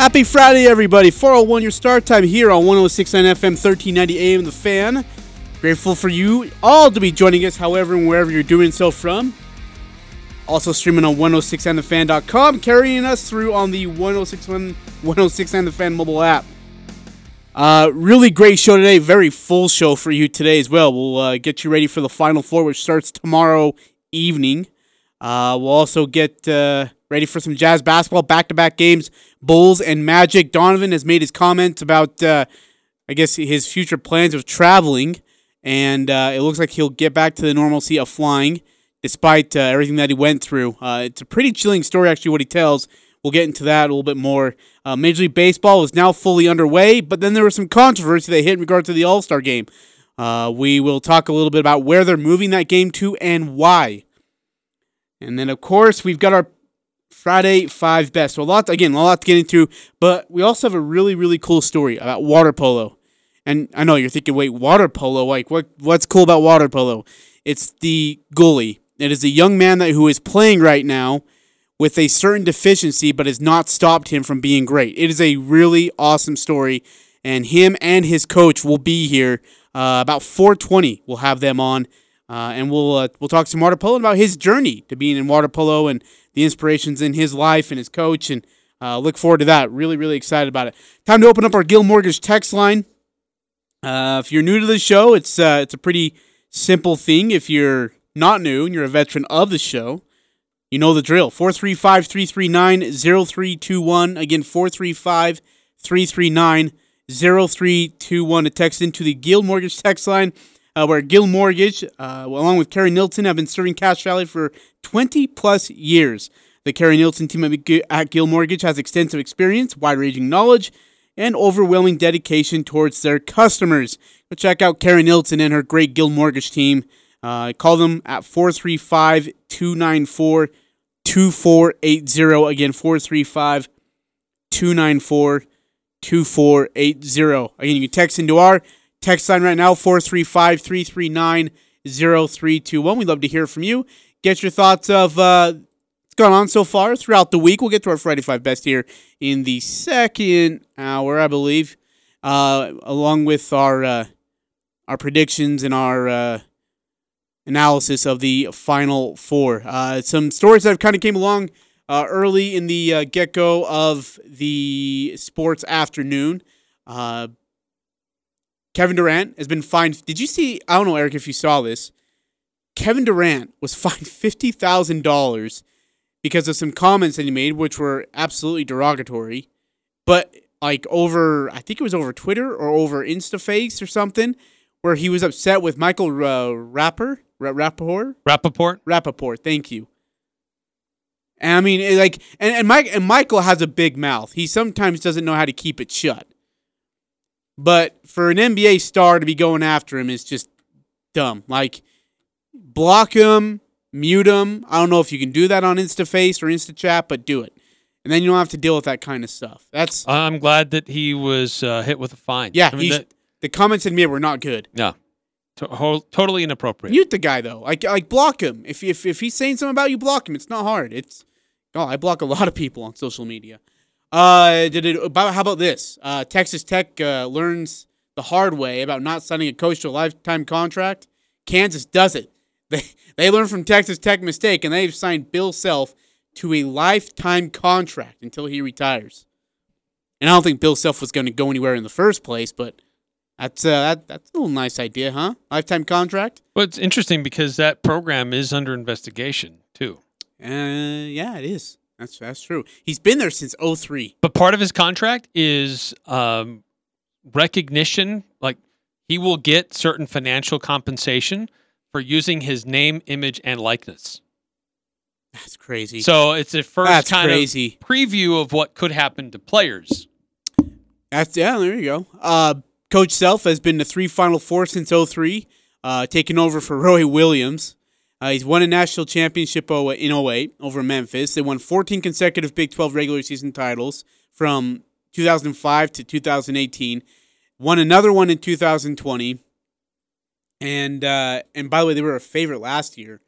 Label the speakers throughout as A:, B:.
A: Happy Friday, everybody. 401 your start time here on 1069 FM, 1390 AM. The Fan. Grateful for you all to be joining us, however and wherever you're doing so from. Also streaming on 1069thefan.com, carrying us through on the 1061 1069 The Fan mobile app. Uh, really great show today. Very full show for you today as well. We'll uh, get you ready for the Final Four, which starts tomorrow evening. Uh, we'll also get uh, ready for some Jazz basketball, back-to-back games, Bulls and Magic. Donovan has made his comments about, uh, I guess, his future plans of traveling, and uh, it looks like he'll get back to the normalcy of flying, despite uh, everything that he went through. Uh, it's a pretty chilling story, actually, what he tells. We'll get into that a little bit more. Uh, Major League Baseball is now fully underway, but then there was some controversy that hit in regard to the All Star game. Uh, we will talk a little bit about where they're moving that game to and why. And then, of course, we've got our Friday five best. So a lot, again, a lot to get into, but we also have a really, really cool story about water polo. And I know you're thinking, wait, water polo? Like, what? What's cool about water polo? It's the goalie. It is a young man that who is playing right now with a certain deficiency, but has not stopped him from being great. It is a really awesome story, and him and his coach will be here uh, about 4:20. We'll have them on, uh, and we'll uh, we'll talk some water polo about his journey to being in water polo and the inspirations in his life and his coach, and uh, look forward to that. Really, really excited about it. Time to open up our Guild Mortgage text line. Uh, if you're new to the show, it's uh, it's a pretty simple thing. If you're not new and you're a veteran of the show, you know the drill. 435 339 0321. Again, 435 339 0321 to text into the Guild Mortgage text line, uh, where Guild Mortgage, uh, along with Kerry Nilton, have been serving Cache Valley for 20 plus years. The Kerry Nilton team at Guild Mortgage has extensive experience, wide ranging knowledge, and overwhelming dedication towards their customers. Go check out Karen Nilton and her great Guild Mortgage team. Uh, call them at 435 294 2480. Again, 435 294 2480. Again, you can text into our text line right now 435 339 0321. We'd love to hear from you. Get your thoughts of uh, what's gone on so far throughout the week. We'll get to our Friday Five Best here in the second hour, I believe, uh, along with our uh, our predictions and our uh, analysis of the final four. Uh, some stories that kind of came along uh, early in the uh, get go of the sports afternoon. Uh, Kevin Durant has been fined. Did you see? I don't know, Eric, if you saw this. Kevin Durant was fined fifty thousand dollars because of some comments that he made, which were absolutely derogatory. But like over, I think it was over Twitter or over InstaFace or something, where he was upset with Michael uh, Rapper, Ra- Rapaport,
B: Rapaport.
A: Rapaport. Thank you. And I mean, it, like, and and Mike and Michael has a big mouth. He sometimes doesn't know how to keep it shut. But for an NBA star to be going after him is just dumb. Like, block him, mute him. I don't know if you can do that on InstaFace or InstaChat, but do it. And then you don't have to deal with that kind of stuff. That's
B: I'm glad that he was uh, hit with a fine.
A: yeah.
B: I mean, that-
A: the comments in me were not good.
B: no, to- ho- totally inappropriate.
A: Mute the guy though. Like like block him. If if if he's saying something about you, block him. It's not hard. It's oh, I block a lot of people on social media. Uh, did it about how about this? Uh, Texas Tech uh, learns the hard way about not signing a coach to a lifetime contract. Kansas does it. They they learn from Texas Tech mistake and they've signed Bill Self to a lifetime contract until he retires. And I don't think Bill Self was going to go anywhere in the first place, but that's uh, that, that's a little nice idea, huh? Lifetime contract.
B: Well, it's interesting because that program is under investigation too.
A: Uh, yeah, it is. That's that's true. He's been there since 03.
B: But part of his contract is um, recognition. Like he will get certain financial compensation for using his name, image, and likeness.
A: That's crazy.
B: So it's a first
A: That's
B: kind
A: crazy.
B: of preview of what could happen to players.
A: That's yeah. There you go. Uh, Coach Self has been to three Final Four since 03, uh, taking over for Roy Williams. Uh, he's won a national championship in 08 over Memphis. They won 14 consecutive Big 12 regular season titles from 2005 to 2018. Won another one in 2020. And uh, and by the way, they were a favorite last year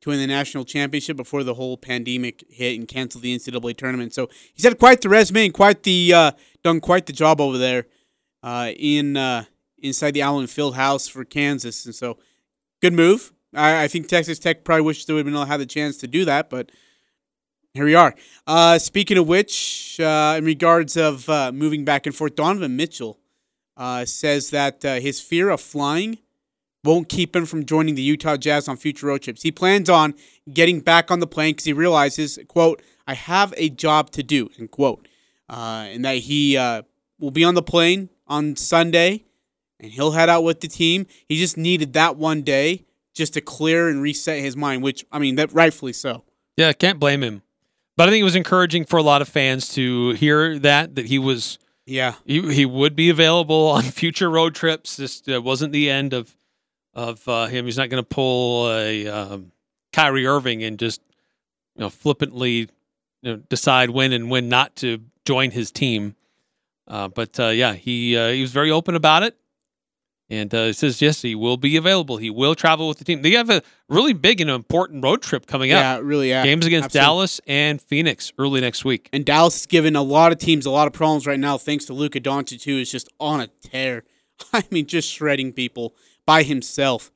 A: to win the national championship before the whole pandemic hit and canceled the NCAA tournament. So he's had quite the resume and quite the uh, done quite the job over there uh, in uh, inside the Allen Field House for Kansas. And so good move. I, I think Texas Tech probably wished they would have have the chance to do that, but here we are. Uh, speaking of which, uh, in regards of uh, moving back and forth, Donovan Mitchell uh, says that uh, his fear of flying won't keep him from joining the Utah Jazz on future road trips. He plans on getting back on the plane because he realizes, quote, I have a job to do, end quote. Uh, and that he will be on the plane on Sunday and he'll head out with the team. He just needed that one day just to clear and reset his mind, which, I mean, that rightfully so.
B: Yeah, can't blame him. But I think it was encouraging for a lot of fans to hear that that he was
A: Yeah.
B: he, he would be available on future road trips. This uh, wasn't the end of of uh, him. He's not going to pull a um, Kyrie Irving and just you know flippantly you know, decide when and when not to join his team. Uh, but uh, yeah, he uh, he was very open about it, and uh, he says yes, he will be available. He will travel with the team. They have a really big and important road trip coming up.
A: Yeah, really, yeah.
B: Games against
A: Absolutely.
B: Dallas and Phoenix early next week.
A: And Dallas is giving a lot of teams a lot of problems right now, thanks to Luka Doncic, who is just on a tear. I mean, just shredding people by himself.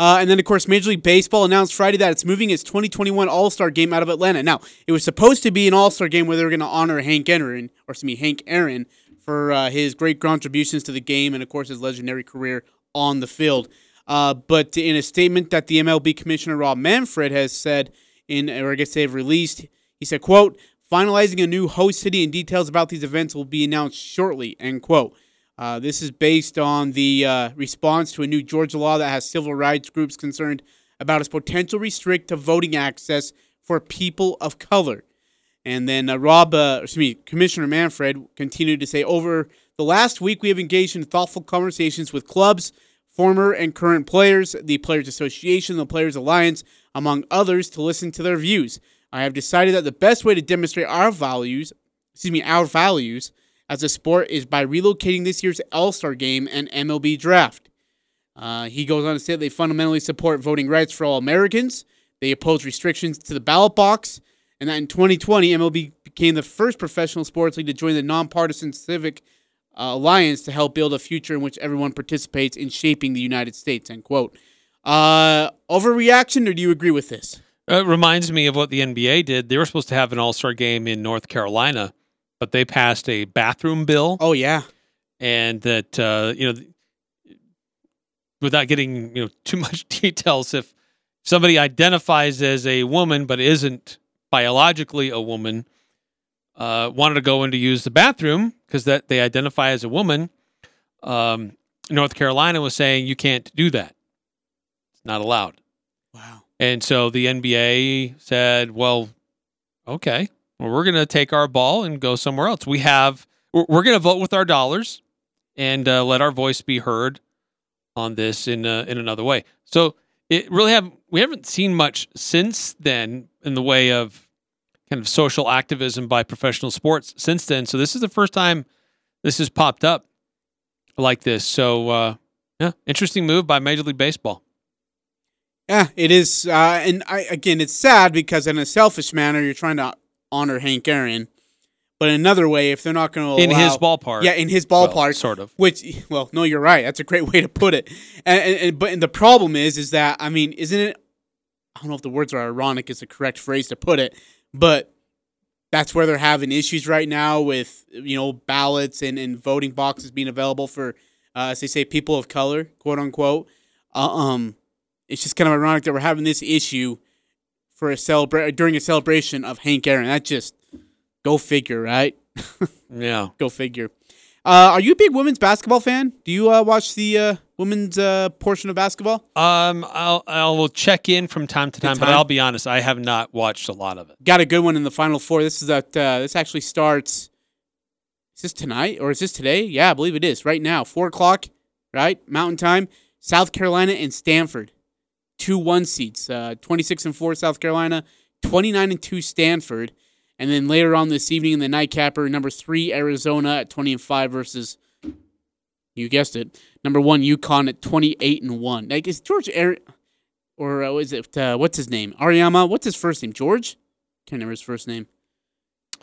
A: Uh, and then, of course, Major League Baseball announced Friday that it's moving its 2021 All Star Game out of Atlanta. Now, it was supposed to be an All Star Game where they were going to honor Hank Aaron, or excuse me, Hank Aaron, for uh, his great contributions to the game and, of course, his legendary career on the field. Uh, but in a statement that the MLB Commissioner Rob Manfred has said, in or I guess they've released, he said, "quote Finalizing a new host city and details about these events will be announced shortly." End quote. Uh, this is based on the uh, response to a new Georgia law that has civil rights groups concerned about its potential restrict to voting access for people of color. And then uh, Rob, uh, excuse me, Commissioner Manfred continued to say, over the last week, we have engaged in thoughtful conversations with clubs, former and current players, the Players Association, the Players Alliance, among others, to listen to their views. I have decided that the best way to demonstrate our values, excuse me, our values as a sport is by relocating this year's All Star Game and MLB Draft. Uh, he goes on to say they fundamentally support voting rights for all Americans. They oppose restrictions to the ballot box, and that in 2020, MLB became the first professional sports league to join the nonpartisan civic uh, alliance to help build a future in which everyone participates in shaping the United States. End quote. Uh, overreaction, or do you agree with this?
B: Uh, It reminds me of what the NBA did. They were supposed to have an All Star game in North Carolina, but they passed a bathroom bill,
A: Oh yeah,
B: and that uh, you know, without getting you know too much details, if somebody identifies as a woman but isn't biologically a woman, uh, wanted to go in to use the bathroom because that they identify as a woman, um, North Carolina was saying you can't do that. It's not allowed.
A: wow.
B: And so the NBA said, well, okay, well, we're going to take our ball and go somewhere else. We have, we're, we're going to vote with our dollars and uh, let our voice be heard on this in uh, in another way. So it really have we haven't seen much since then in the way of kind of social activism by professional sports since then. So this is the first time this has popped up like this. So uh, yeah, interesting move by Major League Baseball.
A: Yeah, it is, uh, and I again, it's sad because in a selfish manner, you're trying to honor Hank Aaron, but in another way, if they're not going to
B: in his ballpark.
A: yeah, in his
B: Well,
A: ballpark,
B: sort of.
A: Which, well, no, you're right. That's a great way to put it. And, and, and but and the problem is, is that I mean, isn't it? I don't know if the words are ironic is the correct phrase to put it, but that's where they're having issues right now with you know ballots and, and voting boxes being available for, uh, as they say, people of color, quote unquote. Uh, um, it's just kind of ironic that we're having this issue for a celebra- during a celebration of Hank Aaron. That just go figure, right?
B: Yeah.
A: Go figure. Uh, are you a big women's basketball fan? Do you uh, watch the uh, women's uh, portion of basketball?
B: Um, I'll I will check in from time to time, but. I'll be honest, I have not watched a lot of it.
A: Got a good one in the final four. This is that. Uh, this actually starts. Is this tonight or is this today? Yeah, I believe it is. Right now, four o'clock, right? Mountain time. South Carolina and Stanford, two one seats. Uh, Twenty six and four South Carolina, twenty nine and two Stanford, and then later on this evening in the nightcapper, number three Arizona at twenty and five versus. You guessed it. Number one UConn at twenty eight and one. Like is George Ari- or uh, is it uh, what's his name? Auriemma. What's his first name? George. Can't remember his first name.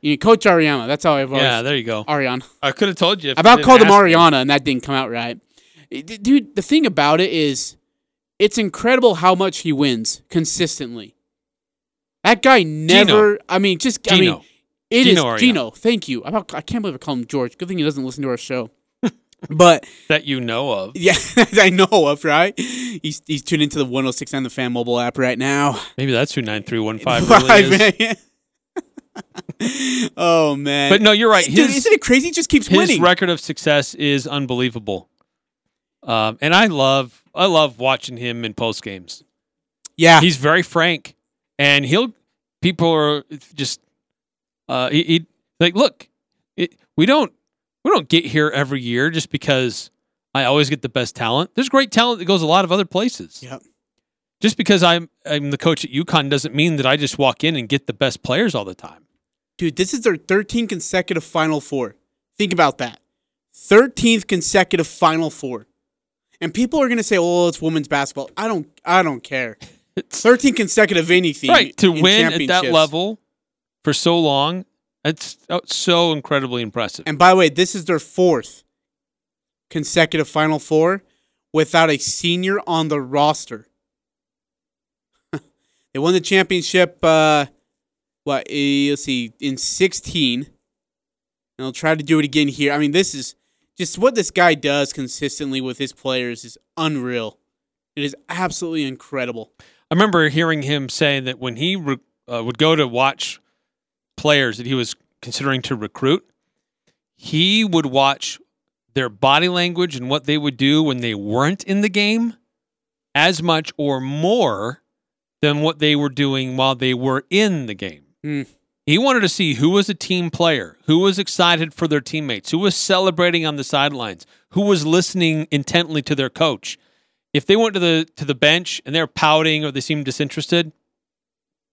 A: You know, Coach Auriemma. That's how I've always.
B: Yeah, there you go.
A: Auriemma.
B: I could have told you.
A: I about called him
B: me.
A: Auriemma, and that didn't come out right. Dude, the thing about it is, it's incredible how much he wins consistently. That guy never. I mean, just I mean,
B: Gino.
A: it is
B: Gino Auriemma.
A: Gino. Thank you. I, about, I can't believe I call him George. Good thing he doesn't listen to our show. But
B: that you know of.
A: yeah, I know of right. He's he's tuned into the 106 on the Fan mobile app right now.
B: Maybe that's who nine three one five really is.
A: oh man!
B: But no, you're right.
A: Dude, isn't it crazy? He just keeps
B: his
A: winning.
B: His record of success is unbelievable. Um, and I love I love watching him in post games.
A: yeah,
B: He's very frank, and he'll people are just uh, he, he like look, it, we don't we don't get here every year just because I always get the best talent. There's great talent that goes a lot of other places.
A: Yep.
B: Just because I'm I'm the coach at UConn doesn't mean that I just walk in and get the best players all the time.
A: dude, this is their 13th consecutive Final Four. Think about that. 13th consecutive Final Four. And people are gonna say, "Oh, it's women's basketball." I don't, I don't care.
B: It's
A: 13 consecutive anything.
B: right to win at that level for so long. It's uh, so incredibly impressive.
A: And by the way, this is their fourth consecutive Final Four without a senior on the roster. they won the championship. Uh, what? eh, let's see, in sixteen. And they'll try to do it again here. I mean, this is just what this guy does consistently with his players is unreal. It is absolutely incredible.
B: I remember hearing him saying that when he re- uh, would go to watch players that he was considering to recruit, he would watch their body language and what they would do when they weren't in the game as much or more than what they were doing while they were in the game.
A: Hmm.
B: He wanted to see who was a team player, who was excited for their teammates, who was celebrating on the sidelines, who was listening intently to their coach. If they went to the to the bench and they're pouting or they seemed disinterested,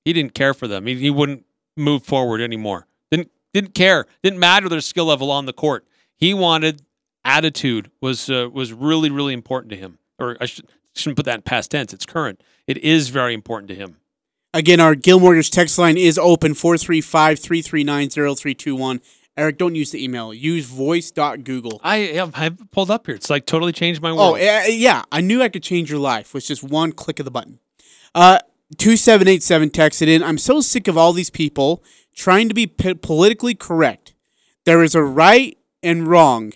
B: he didn't care for them. He, he wouldn't move forward anymore. Didn't didn't care. Didn't matter their skill level on the court. He wanted attitude was uh, was really really important to him. Or I should, shouldn't put that in past tense. It's current. It is very important to him.
A: Again, our Guild Mortgage text line is open 435 339 0321. Eric, don't use the email. Use voice.google.
B: I have, I have pulled up here. It's like totally changed my world.
A: Oh, yeah. I knew I could change your life with just one click of the button. Uh, 2787 texted in I'm so sick of all these people trying to be p- politically correct. There is a right and wrong.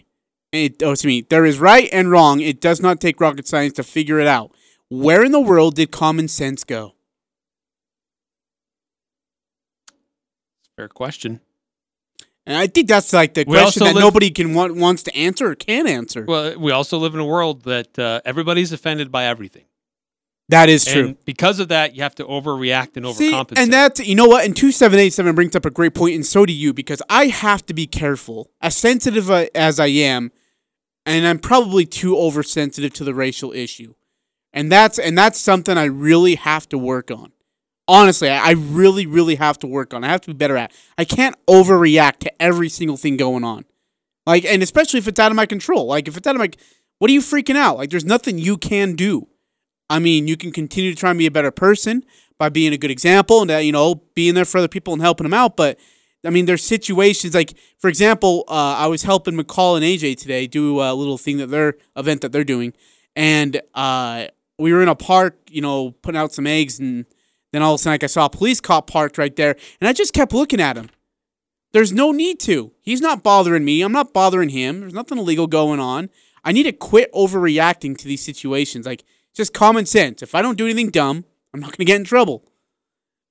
A: It, oh, excuse me. There is right and wrong. It does not take rocket science to figure it out. Where in the world did common sense go?
B: Fair question.
A: And I think that's like the
B: We
A: question that
B: live-
A: nobody can want, wants to answer or can answer.
B: Well, we also live in a world that uh, everybody's offended by everything.
A: That is true.
B: And because of that, you have to overreact and
A: See,
B: overcompensate.
A: and that's you know what, and two seven eight seven brings up a great point, and so do you, because I have to be careful, as sensitive uh, as I am, and I'm probably too oversensitive to the racial issue, and that's and that's something I really have to work on. Honestly, I I really, really have to work on. I have to be better at. I can't overreact to every single thing going on, like, and especially if it's out of my control. Like, if it's out of my, what are you freaking out? Like, there's nothing you can do. I mean, you can continue to try and be a better person by being a good example and, uh, you know, being there for other people and helping them out. But, I mean, there's situations like, for example, uh, I was helping McCall and AJ today do a little thing that their event that they're doing. And uh, we were in a park, you know, putting out some eggs. And then all of a sudden, like, I saw a police cop parked right there. And I just kept looking at him. There's no need to. He's not bothering me. I'm not bothering him. There's nothing illegal going on. I need to quit overreacting to these situations. Like, just common sense. If I don't do anything dumb, I'm not going to get in trouble.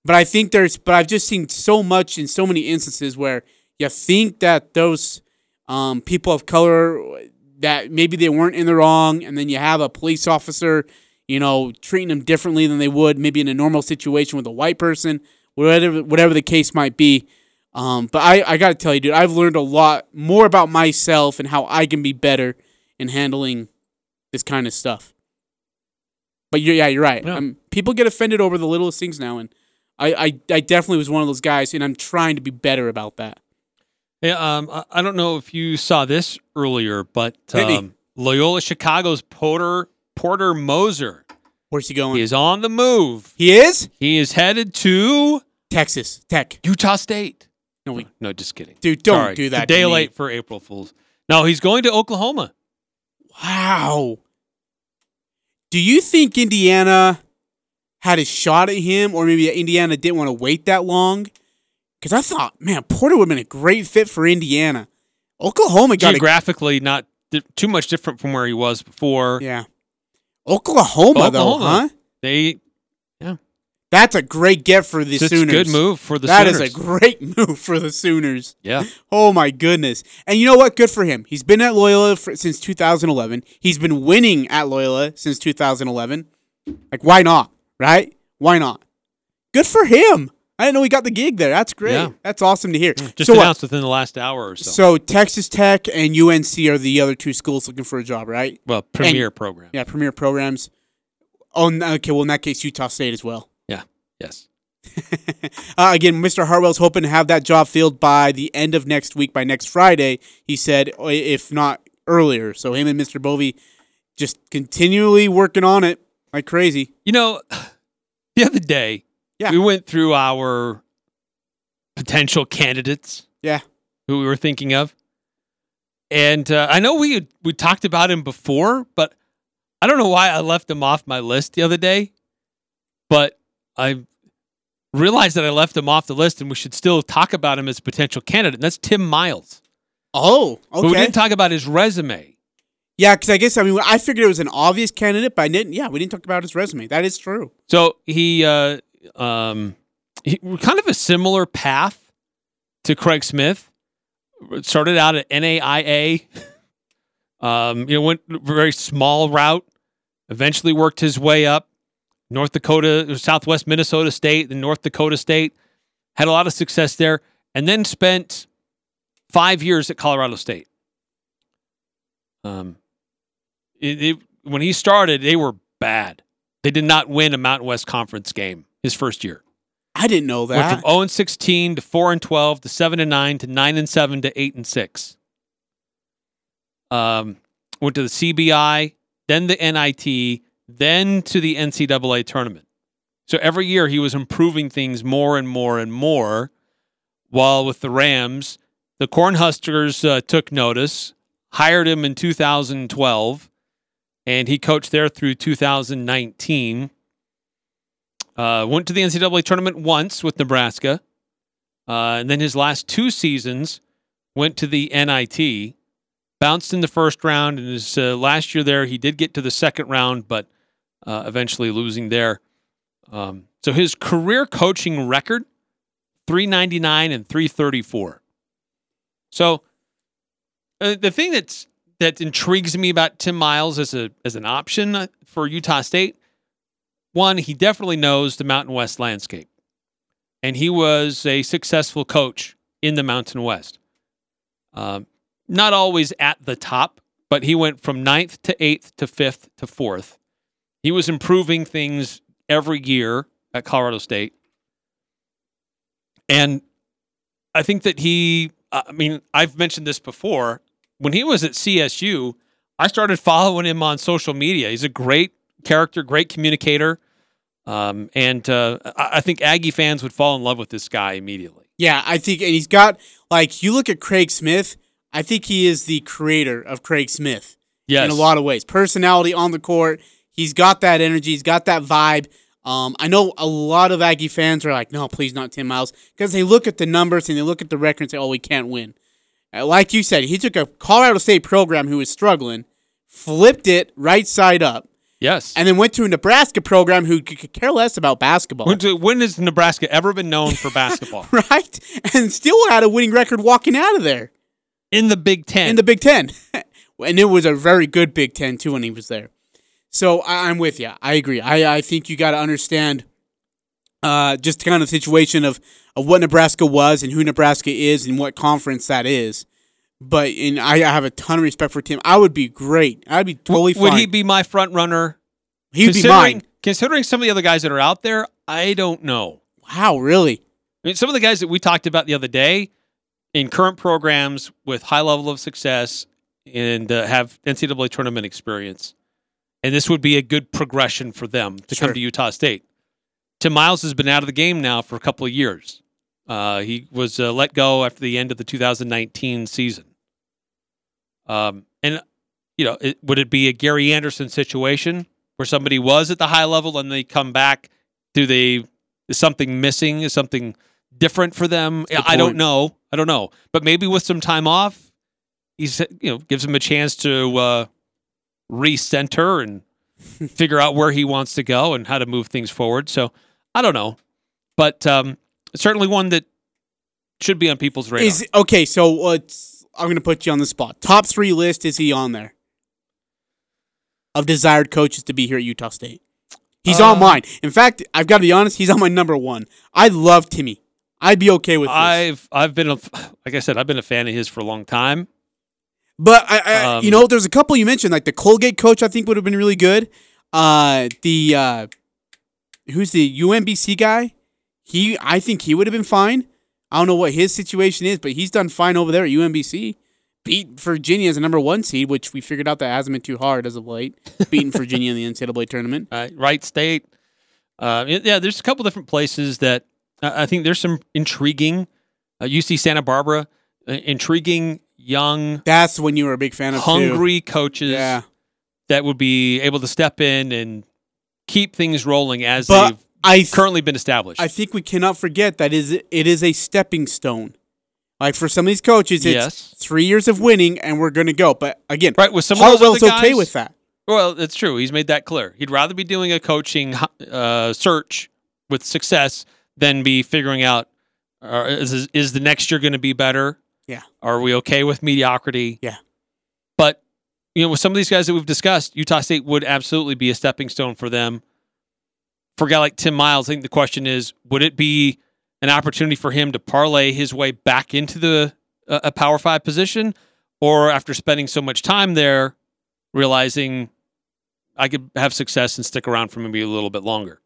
A: But I think there's, but I've just seen so much in so many instances where you think that those um, people of color that maybe they weren't in the wrong, and then you have a police officer, you know, treating them differently than they would maybe in a normal situation with a white person, whatever whatever the case might be. Um, but I, I got to tell you, dude, I've learned a lot more about myself and how I can be better in handling this kind of stuff. But you're, yeah, you're right.
B: Yeah.
A: Um, people get offended over the littlest things now, and I, I, I definitely was one of those guys, and I'm trying to be better about that.
B: Yeah, um, I, I don't know if you saw this earlier, but um, Loyola Chicago's Porter Porter Moser
A: Where's he going?
B: he is on the move.
A: He is
B: He is headed to
A: Texas Tech.
B: Utah State.
A: No, we,
B: No, just kidding.
A: dude, don't
B: Sorry.
A: do
B: It's a
A: that.
B: day late for April Fools. No, he's going to Oklahoma.
A: Wow. Do you think Indiana had a shot at him, or maybe Indiana didn't want to wait that long? Because I thought, man, Porter would have been a great fit for Indiana. Oklahoma got a
B: Geographically, not di- too much different from where he was before.
A: yeah. Oklahoma, though, huh?
B: They
A: That's a great get for the
B: it's a
A: Sooners.
B: good move for the Sooners.
A: That is a great move for the Sooners.
B: yeah.
A: Oh my goodness! And you know what? Good for him. He's been at Loyola for, since 2011. He's been winning at Loyola since 2011. Like, why not? Right? Why not? Good for him. I didn't know he got the gig there. That's great.
B: Yeah.
A: That's awesome to hear.
B: Just
A: so, what-
B: announced within the last hour or so.
A: so Texas Tech and UNC are the other two schools looking for a job, right?
B: well, premier program.
A: Yeah, premier programs. Oh, okay. Well, in that case, Utah State as well.
B: Yeah. Yes.
A: Uh, again, Mr. Hartwell's hoping to have that job filled by the end of next week, by next Friday. He said, if not earlier. So him and Mr. Bovey just continually working on it like crazy.
B: You know, the other day,
A: Yeah.
B: we went through our potential candidates
A: Yeah.
B: who we were thinking of. And uh, I know we had, we talked about him before, but I don't know why I left him off my list the other day. But I realized that I left him off the list, and we should still talk about him as a potential candidate. And that's Tim Miles.
A: Oh,
B: But we didn't talk about his resume.
A: yeah, because I guess I mean I figured it was an obvious candidate, but I didn't. Yeah, we didn't talk about his resume. That is true.
B: So he, uh, um, he kind of a similar path to Craig Smith. Started out at NAIA. Um, you know, went a very small route. Eventually worked his way up. North Dakota, Southwest Minnesota State, then North Dakota State. Had a lot of success there, and then spent five years at Colorado State. Um, it, it, when he started, they were bad. They did not win a Mountain West Conference game his first year.
A: I didn't know that.
B: Went from 0 and 16 to 4 and 12 to 7 and 9 to 9 and 7 to 8 and 6. Um, went to the CBI, then the NIT, then to the NCAA tournament. So every year he was improving things more and more and more. While with the Rams, the Cornhuskers uh, took notice, hired him in 2012, and he coached there through 2019. Uh, went to the NCAA tournament once with Nebraska, uh, and then his last two seasons went to the NIT. Bounced in the first round, and his uh, last year there, he did get to the second round, but uh, eventually losing there. Um, so his career coaching record, 399 and 334. So uh, the thing that's that intrigues me about Tim Miles as a as an option uh, for Utah State, one, he definitely knows the Mountain West landscape. And he was a successful coach in the Mountain West. Um, not always at the top, but he went from ninth to eighth to fifth to fourth. He was improving things every year at Colorado State. And I think that he, I mean, I've mentioned this before. When he was at CSU, I started following him on social media. He's a great character, great communicator. Um, and uh, I think Aggie fans would fall in love with this guy immediately.
A: Yeah, I think, and he's got like you look at Craig Smith. I think he is the creator of Craig Smith
B: Yes.
A: in a lot of ways. Personality on the court, he's got that energy, he's got that vibe. Um, I know a lot of Aggie fans are like, "No, please not Tim Miles," because they look at the numbers and they look at the record and say, "Oh, we can't win." Uh, like you said, he took a Colorado State program who was struggling, flipped it right side up,
B: Yes.
A: and then went to a Nebraska program who could could care less about basketball.
B: when, to- when has Nebraska ever been known for basketball?
A: right? And still had a winning record walking out of there
B: in the Big Ten.
A: in the Big Ten. and it was a very good Big Ten too when he was there. So I, I'm with you. I agree. I, I think you got to understand uh, just kind of situation of, of what Nebraska was and who Nebraska is and what conference that is. But and I, I have a ton of respect for Tim. I would be great. I'd be totally
B: Would
A: fine.
B: he be my front runner?
A: He'd be mine.
B: Considering some of the other guys that are out there, I don't know.
A: Wow, really?
B: I mean, some of the guys that we talked about the other day in current programs with high level of success and uh, have NCAA tournament experience, and this would be a good progression for them to
A: Sure.
B: come to Utah State. Tim Miles has been out of the game now for a couple of years. Uh, he was uh, let go after the end of the 2019 season. Um, and you know, it, would it be a Gary Anderson situation where somebody was at the high level and they come back? Do they is something missing? Is something different for them?
A: Good
B: I don't know. I don't know. But maybe with some time off, he's you know gives him a chance to uh, recenter and figure out where he wants to go and how to move things forward. So I don't know, but um, certainly one that should be on people's radar.
A: Is okay. So uh, I'm going to put you on the spot. Top three list. Is he on there? Of desired coaches to be here at Utah State. He's on
B: Uh,
A: mine. In fact, I've got to be honest. He's on my number one. I love Timmy. I'd be okay with this.
B: I've I've been a like I said I've been a fan of his for a long time.
A: But I, I
B: Um,
A: you know, there's a couple you mentioned, like the Colgate coach. I think would have been really good. Uh, the uh, who's the UMBC guy? He, I think he would have been fine. I don't know what his situation is, but he's done fine over there at UMBC. Beat Virginia as a number one seed, which we figured out that hasn't been too hard as of late. Beating Virginia in the NCAA tournament.
B: Uh, Wright State. Uh, yeah, there's a couple different places that I think there's some intriguing. Uh, UC Santa Barbara, uh, intriguing young,
A: That's when you were a big fan of too.
B: hungry coaches
A: Yeah,
B: that would be able to step in and keep things rolling as
A: but
B: they've
A: I th-
B: currently been established.
A: I think we cannot forget that is it is a stepping stone. Like for some of these coaches, it's
B: Yes.
A: three years of winning and we're gonna go. But again,
B: right with some of those
A: Hartwell's
B: other
A: okay
B: guys-
A: with that.
B: Well, that's true. He's made that clear. He'd rather be doing a coaching uh, search with success than be figuring out uh, is, is the next year going to be better?
A: Yeah.
B: Are we okay with mediocrity?
A: Yeah.
B: But you know, with some of these guys that we've discussed, Utah State would absolutely be a stepping stone for them. For a guy like Tim Miles, I think the question is, would it be an opportunity for him to parlay his way back into the uh, a Power Five position, or after spending so much time there, realizing I could have success and stick around for maybe a little bit longer?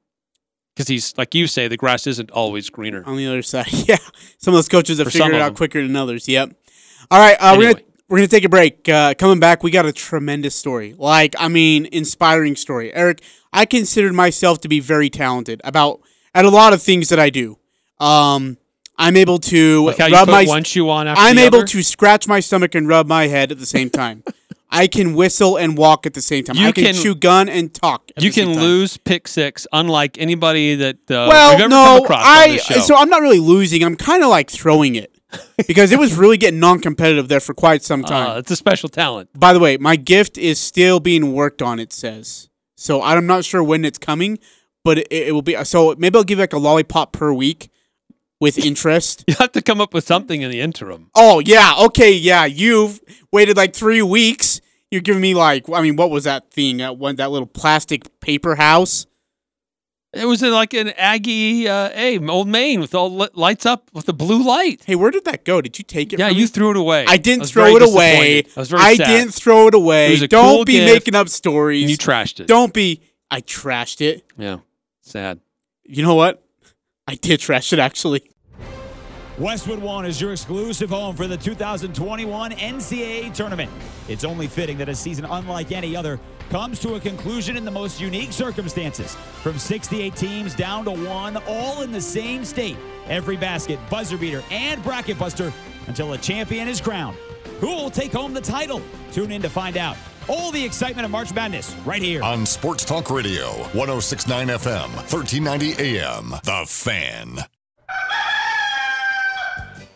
B: Because he's like you say, the grass isn't always greener.
A: on the other side. Yeah, some of those coaches have
B: For
A: figured it out quicker than others. Yep. All right, uh, we're gonna we're gonna take a break. Uh, coming back, we got a tremendous story. Like, I mean, inspiring story. Eric, I considered myself to be very talented about at a lot of things that I do. Um, I'm able to
B: Like you
A: rub my
B: one shoe on after
A: I'm able to scratch my stomach and rub my head at the same time. I can whistle and walk at the same time.
B: You
A: I can,
B: can-
A: chew gun and talk. At
B: You
A: the same
B: can lose pick six, unlike anybody that uh,
A: Well,
B: ever
A: no, I
B: on this show.
A: so I'm not really losing. I'm kind of like throwing it because it was really getting non-competitive there for quite some time.
B: Uh, it's a special talent.
A: By the way, my gift is still being worked on. It says so. I'm not sure when it's coming, but it, it will be. So maybe I'll give like a lollipop per week with interest.
B: You have to come up with something in the interim.
A: oh yeah, okay, yeah. You've waited like three weeks. You're giving me like, I mean, what was that thing? That one, that little plastic paper house.
B: It was in like an Aggie, uh, hey, Old Main with all li- lights up with the blue light.
A: Hey, where did that go? Did you take it?
B: Yeah, you
A: me?
B: threw it away.
A: I didn't
B: was
A: throw it away.
B: I was very
A: I
B: sad.
A: didn't throw it away.
B: It
A: Don't
B: cool
A: be making up stories.
B: And you trashed it.
A: Don't be. I trashed it.
B: Yeah, sad.
A: You know what? I did trash it actually.
C: Westwood One is your exclusive home for the 2021 NCAA tournament. It's only fitting that a season unlike any other comes to a conclusion in the most unique circumstances. From 68 teams down to one, all in the same state. Every basket, buzzer beater, and bracket buster until a champion is crowned. Who will take home the title? Tune in to find out. All the excitement of March Madness right here.
D: On Sports Talk Radio, 1069 FM, 1390 AM. The Fan.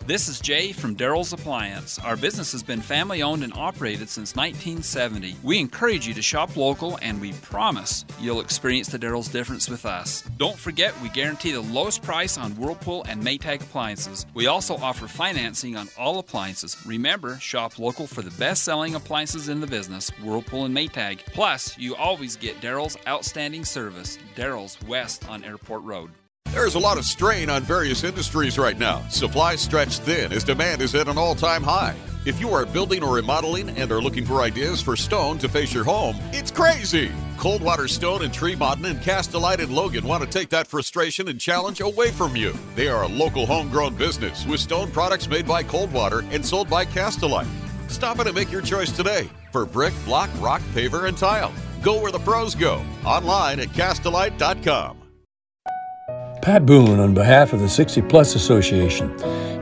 E: This is Jay from Daryl's Appliance. Our business has been family owned and operated since 1970. We encourage you to shop local and we promise you'll experience the Daryl's difference with us. Don't forget, we guarantee the lowest price on Whirlpool and Maytag appliances. We also offer financing on all appliances. Remember, shop local for the best selling appliances in the business, Whirlpool and Maytag. Plus, you always get Daryl's outstanding service, Daryl's West on Airport Road.
D: There's a lot of strain on various industries right now. Supplies stretched thin as demand is at an all time high. If you are building or remodeling and are looking for ideas for stone to face your home, it's crazy. Coldwater Stone and Tremont and Castlelite and Logan want to take that frustration and challenge away from you. They are a local homegrown business with stone products made by Coldwater and sold by Castlelite. Stop in and make your choice today for brick, block, rock, paver, and tile. Go where the pros go. Online at castlelite.com.
F: Pat Boone on behalf of the 60 Plus Association.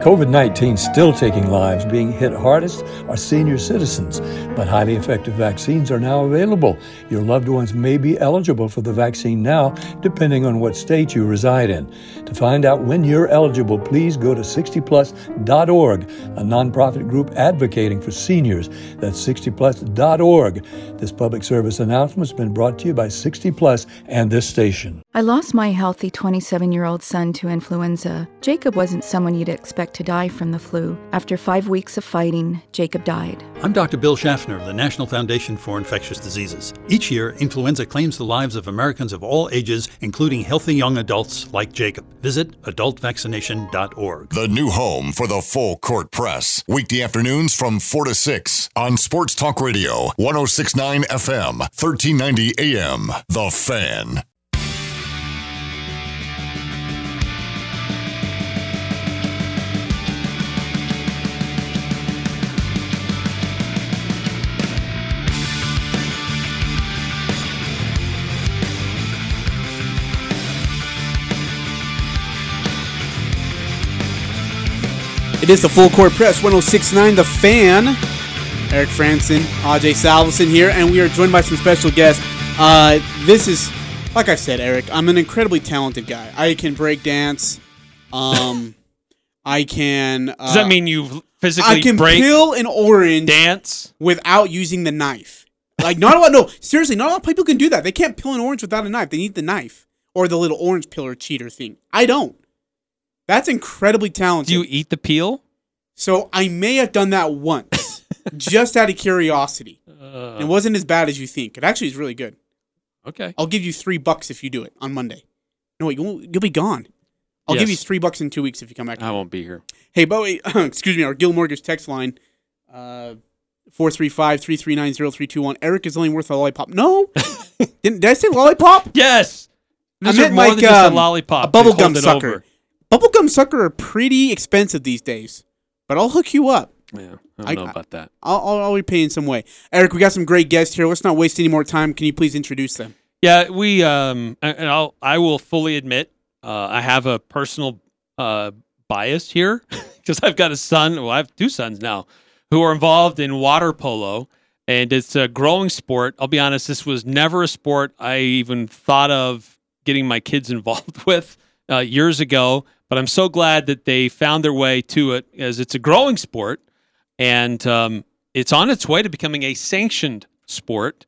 F: COVID 19 still taking lives. Being hit hardest are senior citizens, but highly effective vaccines are now available. Your loved ones may be eligible for the vaccine now, depending on what state you reside in. To find out when you're eligible, please go to 60plus.org, a nonprofit group advocating for seniors. That's 60plus.org. This public service announcement has been brought to you by 60 Plus and this station.
G: I lost my healthy 27 year old son to influenza. Jacob wasn't someone you'd expect to die from the flu. After five weeks of fighting, Jacob died.
H: I'm Dr. Bill Schaffner of the National Foundation for Infectious Diseases. Each year, influenza claims the lives of Americans of all ages, including healthy young adults like Jacob. Visit adultvaccination.org.
D: The new home for the full court press. Weekday afternoons from 4 to 6 on Sports Talk Radio, 1069 FM, 1390 AM. The Fan.
A: Is the full court press 1069 The Fan. Eric Frandsen, Ajay Salvesen here, and we are joined by some special guests. Uh, this is, like I said, Eric, I'm an incredibly talented guy. I can break dance. Um, I can. Uh,
B: Does that mean you physically
A: I can
B: break,
A: peel an orange
B: dance
A: without using the knife? Like not a lot. No, seriously, not a lot of people can do that. They can't peel an orange without a knife. They need the knife or the little orange peeler cheater thing. I don't. That's incredibly talented.
B: Do you eat the peel?
A: So I may have done that once, just out of curiosity.
B: Uh,
A: it wasn't as bad as you think. It actually is really good.
B: Okay.
A: I'll give you three bucks if you do it on Monday. No, wait, you'll, you'll be gone. I'll give you three bucks in two weeks if you come back.
B: I won't be here.
A: Hey, Bowie, excuse me, our Guild Mortgage text line, uh, 435-339-0321. Eric is only worth a lollipop. No. Didn't, did I say lollipop?
B: Yes.
A: I
B: These
A: meant
B: more
A: like,
B: than just
A: um,
B: a lollipop.
A: A bubblegum
B: to hold it
A: sucker.
B: over.
A: Bubblegum sucker are pretty expensive these days, but I'll hook you up.
B: Yeah, I don't
A: I-
B: know about that.
A: I'll, I'll, I'll be paying some way. Eric, we got some great guests here. Let's not waste any more time. Can you please introduce them?
B: Yeah, we um, and I'll I will fully admit uh, I have a personal uh bias here because I've got a son. Well, I have two sons now who are involved in water polo, and it's a growing sport. I'll be honest, this was never a sport I even thought of getting my kids involved with uh, years ago. But I'm so glad that they found their way to it as it's a growing sport, and um, it's on its way to becoming a sanctioned sport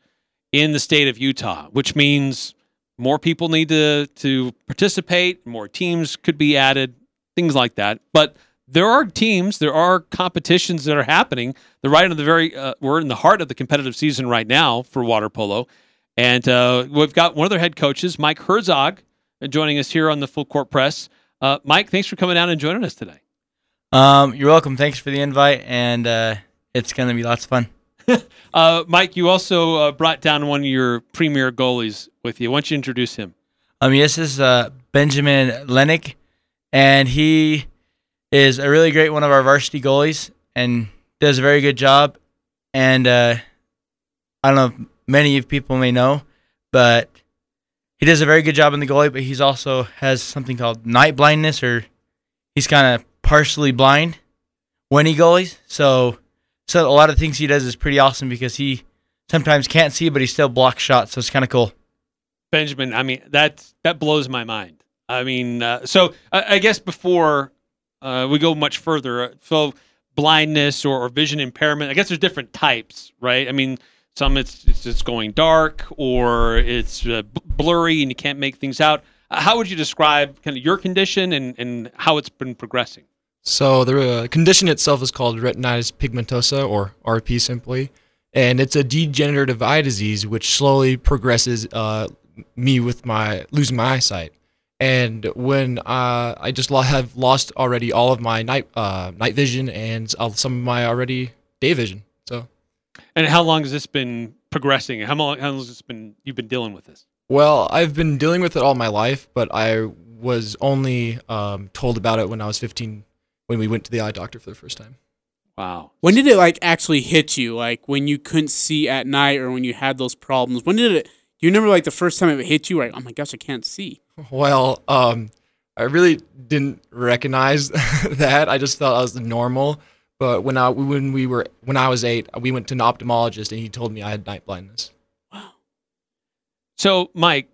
B: in the state of Utah, which means more people need to to participate, more teams could be added, things like that. But there are teams, there are competitions that are happening. They're right in the very uh, we're in the heart of the competitive season right now for water polo, and uh, we've got one of their head coaches, Mike Herzog, joining us here on the Full Court Press. Uh, Mike, thanks for coming down and joining us today.
I: Um, you're welcome. Thanks for the invite, and uh, it's going to be lots of fun.
B: Uh, Mike, you also uh, brought down one of your premier goalies with you. Why don't you introduce him?
I: Um, yes, this is uh, Benjamin Lehnig, and he is a really great one of our varsity goalies and does a very good job. And uh, I don't know if many of people may know, but he does a very good job in the goalie. But he's also has something called night blindness, or he's kind of partially blind when he goalies. So, so a lot of things he does is pretty awesome because he sometimes can't see, but he still blocks shots. So it's kind of cool.
B: Benjamin, I mean that that blows my mind. I mean, uh, so I, I guess before uh, we go much further. So blindness or, or vision impairment. I guess there's different types, right? I mean, some it's it's just going dark or it's uh, blurry and you can't make things out. Uh, How would you describe kind of your condition and, and how it's been progressing?
J: So the uh, condition itself is called retinitis pigmentosa, or RP simply, and it's a degenerative eye disease which slowly progresses uh, me with my losing my eyesight. And when uh, I just have lost already all of my night uh, night vision and uh, some of my already day vision. So
B: And how long has this been progressing? How long, how long has this been you've been dealing with this?
J: well, I've been dealing with it all my life, but I was only um, told about it when I was 15 when we went to the eye doctor for the first time.
B: Wow.
A: When did it like actually hit you? Like when you couldn't see at night or when you had those problems? When did it? Do you remember like the first time it hit you? Like, oh my gosh, I can't see.
J: Well, um, I really didn't recognize that. I just thought I was normal. But when I when we were when I was eight, we went to an ophthalmologist and he told me I had night blindness. Wow.
B: So, Mike,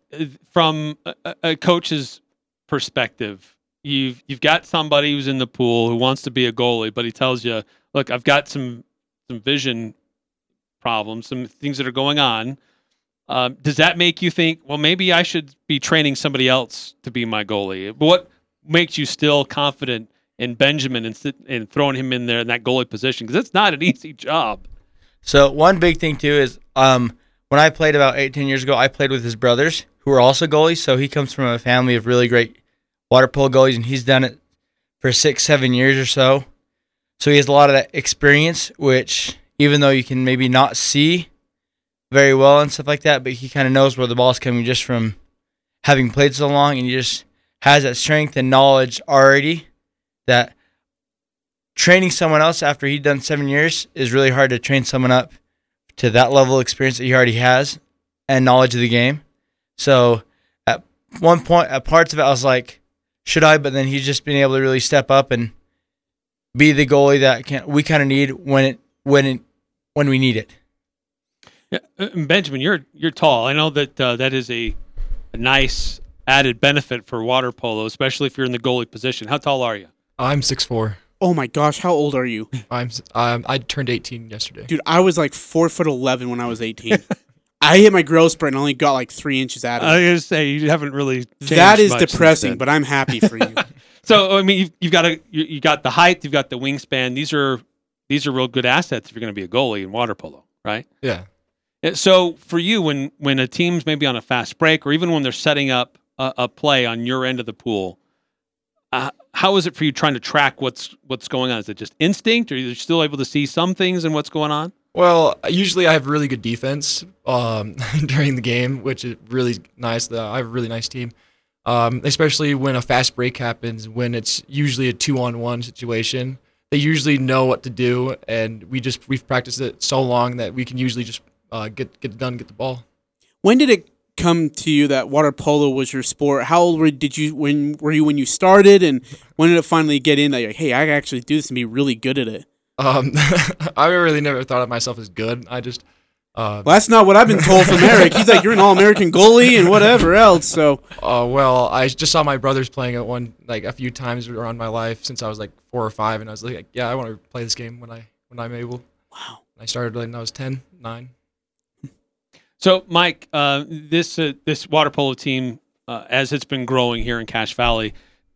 B: from a, a- coach's perspective, you've you've got somebody who's in the pool who wants to be a goalie, but he tells you, "Look, I've got some some vision problems, some things that are going on." Um, does that make you think, well, maybe I should be training somebody else to be my goalie? But what makes you still confident in Benjamin and, sit, and throwing him in there in that goalie position? Because it's not an easy job.
I: So one big thing too is um, when I played about 18 years ago, I played with his brothers who are also goalies. So he comes from a family of really great water polo goalies, and he's done it for six, seven years or so. So he has a lot of that experience, which even though you can maybe not see very well and stuff like that, but he kind of knows where the ball's coming just from having played so long, and he just has that strength and knowledge already that training someone else after he'd done seven years is really hard to train someone up to that level of experience that he already has and knowledge of the game. So at one point, at parts of it, I was like, should I? But then he's just been able to really step up and be the goalie that can we kind of need when it when it when we need it.
B: Yeah, uh, Benjamin, you're you're tall. I know that uh, that is a, a nice added benefit for water polo, especially if you're in the goalie position. How tall are you?
J: I'm 6'4".
A: Oh my gosh, how old are you?
J: I'm um, I turned 18 yesterday.
A: Dude, I was like four foot eleven when I was eighteen. I hit my growth spurt and only got like three inches out of it.
B: I was gonna say you haven't really. Changed
A: That is
B: much
A: depressing, but I'm happy for you.
B: So I mean, you've, you've got a you, you got the height, you've got the wingspan. These are these are real good assets if you're going to be a goalie in water polo, right?
J: Yeah.
B: Yeah, So for you, when when a team's maybe on a fast break, or even when they're setting up a, a play on your end of the pool, uh, how is it for you trying to track what's what's going on? Is it just instinct, or are you still able to see some things and what's going on?
J: Well, usually I have really good defense um, during the game, which is really nice. I have a really nice team, um, especially when a fast break happens. When it's usually a two-on-one situation, they usually know what to do, and we just we've practiced it so long that we can usually just uh, get get it done, get the ball.
A: When did it come to you that water polo was your sport? How old were, did you when were you when you started, and when did it finally get in that you're like, hey, I can actually do this and be really good at it?
J: Um, I really never thought of myself as good. I just uh,
A: Well, that's not what I've been told from Eric. He's like, you're an all-American goalie and whatever else. So,
J: Uh, well, I just saw my brothers playing it one like a few times around my life since I was like four or five, and I was like, yeah, I want to play this game when I when I'm able.
A: Wow.
J: I started when I was 10, 9.
B: So, Mike, uh, this uh, this water polo team, uh, as it's been growing here in Cache Valley,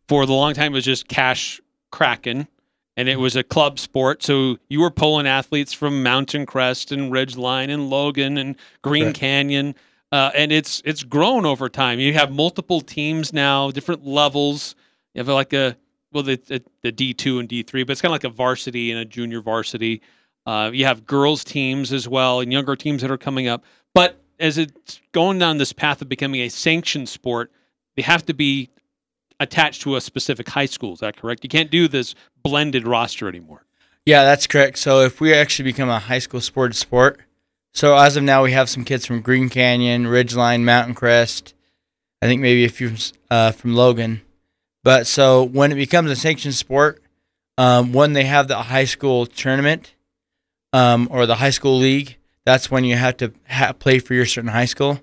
B: for the long time it was just Cache Kraken, and it was a club sport. So you were pulling athletes from Mountain Crest and Ridgeline and Logan and Green
J: Correct.
B: Canyon, uh, and it's it's grown over time. You have multiple teams now, different levels. You have like a well, the the, the D two and D three, but it's kind of like a varsity and a junior varsity. Uh, you have girls teams as well and younger teams that are coming up. But as it's going down this path of becoming a sanctioned sport, they have to be attached to a specific high school. Is that correct? You can't do this blended roster anymore.
I: Yeah, that's correct. So if we actually become a high school sport sport, so as of now we have some kids from Green Canyon, Ridgeline, Mountain Crest, I think maybe a few uh, from Logan. But so when it becomes a sanctioned sport, um, when they have the high school tournament um, or the high school league, that's when you have to ha- play for your certain high school.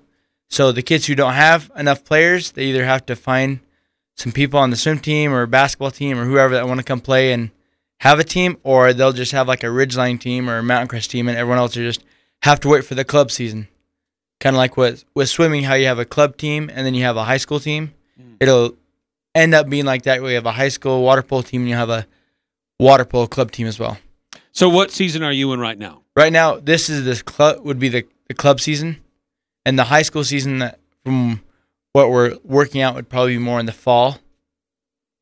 I: So the kids who don't have enough players, they either have to find some people on the swim team or basketball team or whoever that want to come play and have a team, or they'll just have like a Ridgeline team or a Mountain Crest team, and everyone else will just have to wait for the club season. Kind of like with with swimming, how you have a club team and then you have a high school team. Mm. It'll end up being like that. where you have a high school water polo team and you have a water polo club team as well.
B: So, what season are you in right now?
I: Right now, this is the club would be the, the club season, and the high school season that from what we're working out would probably be more in the fall,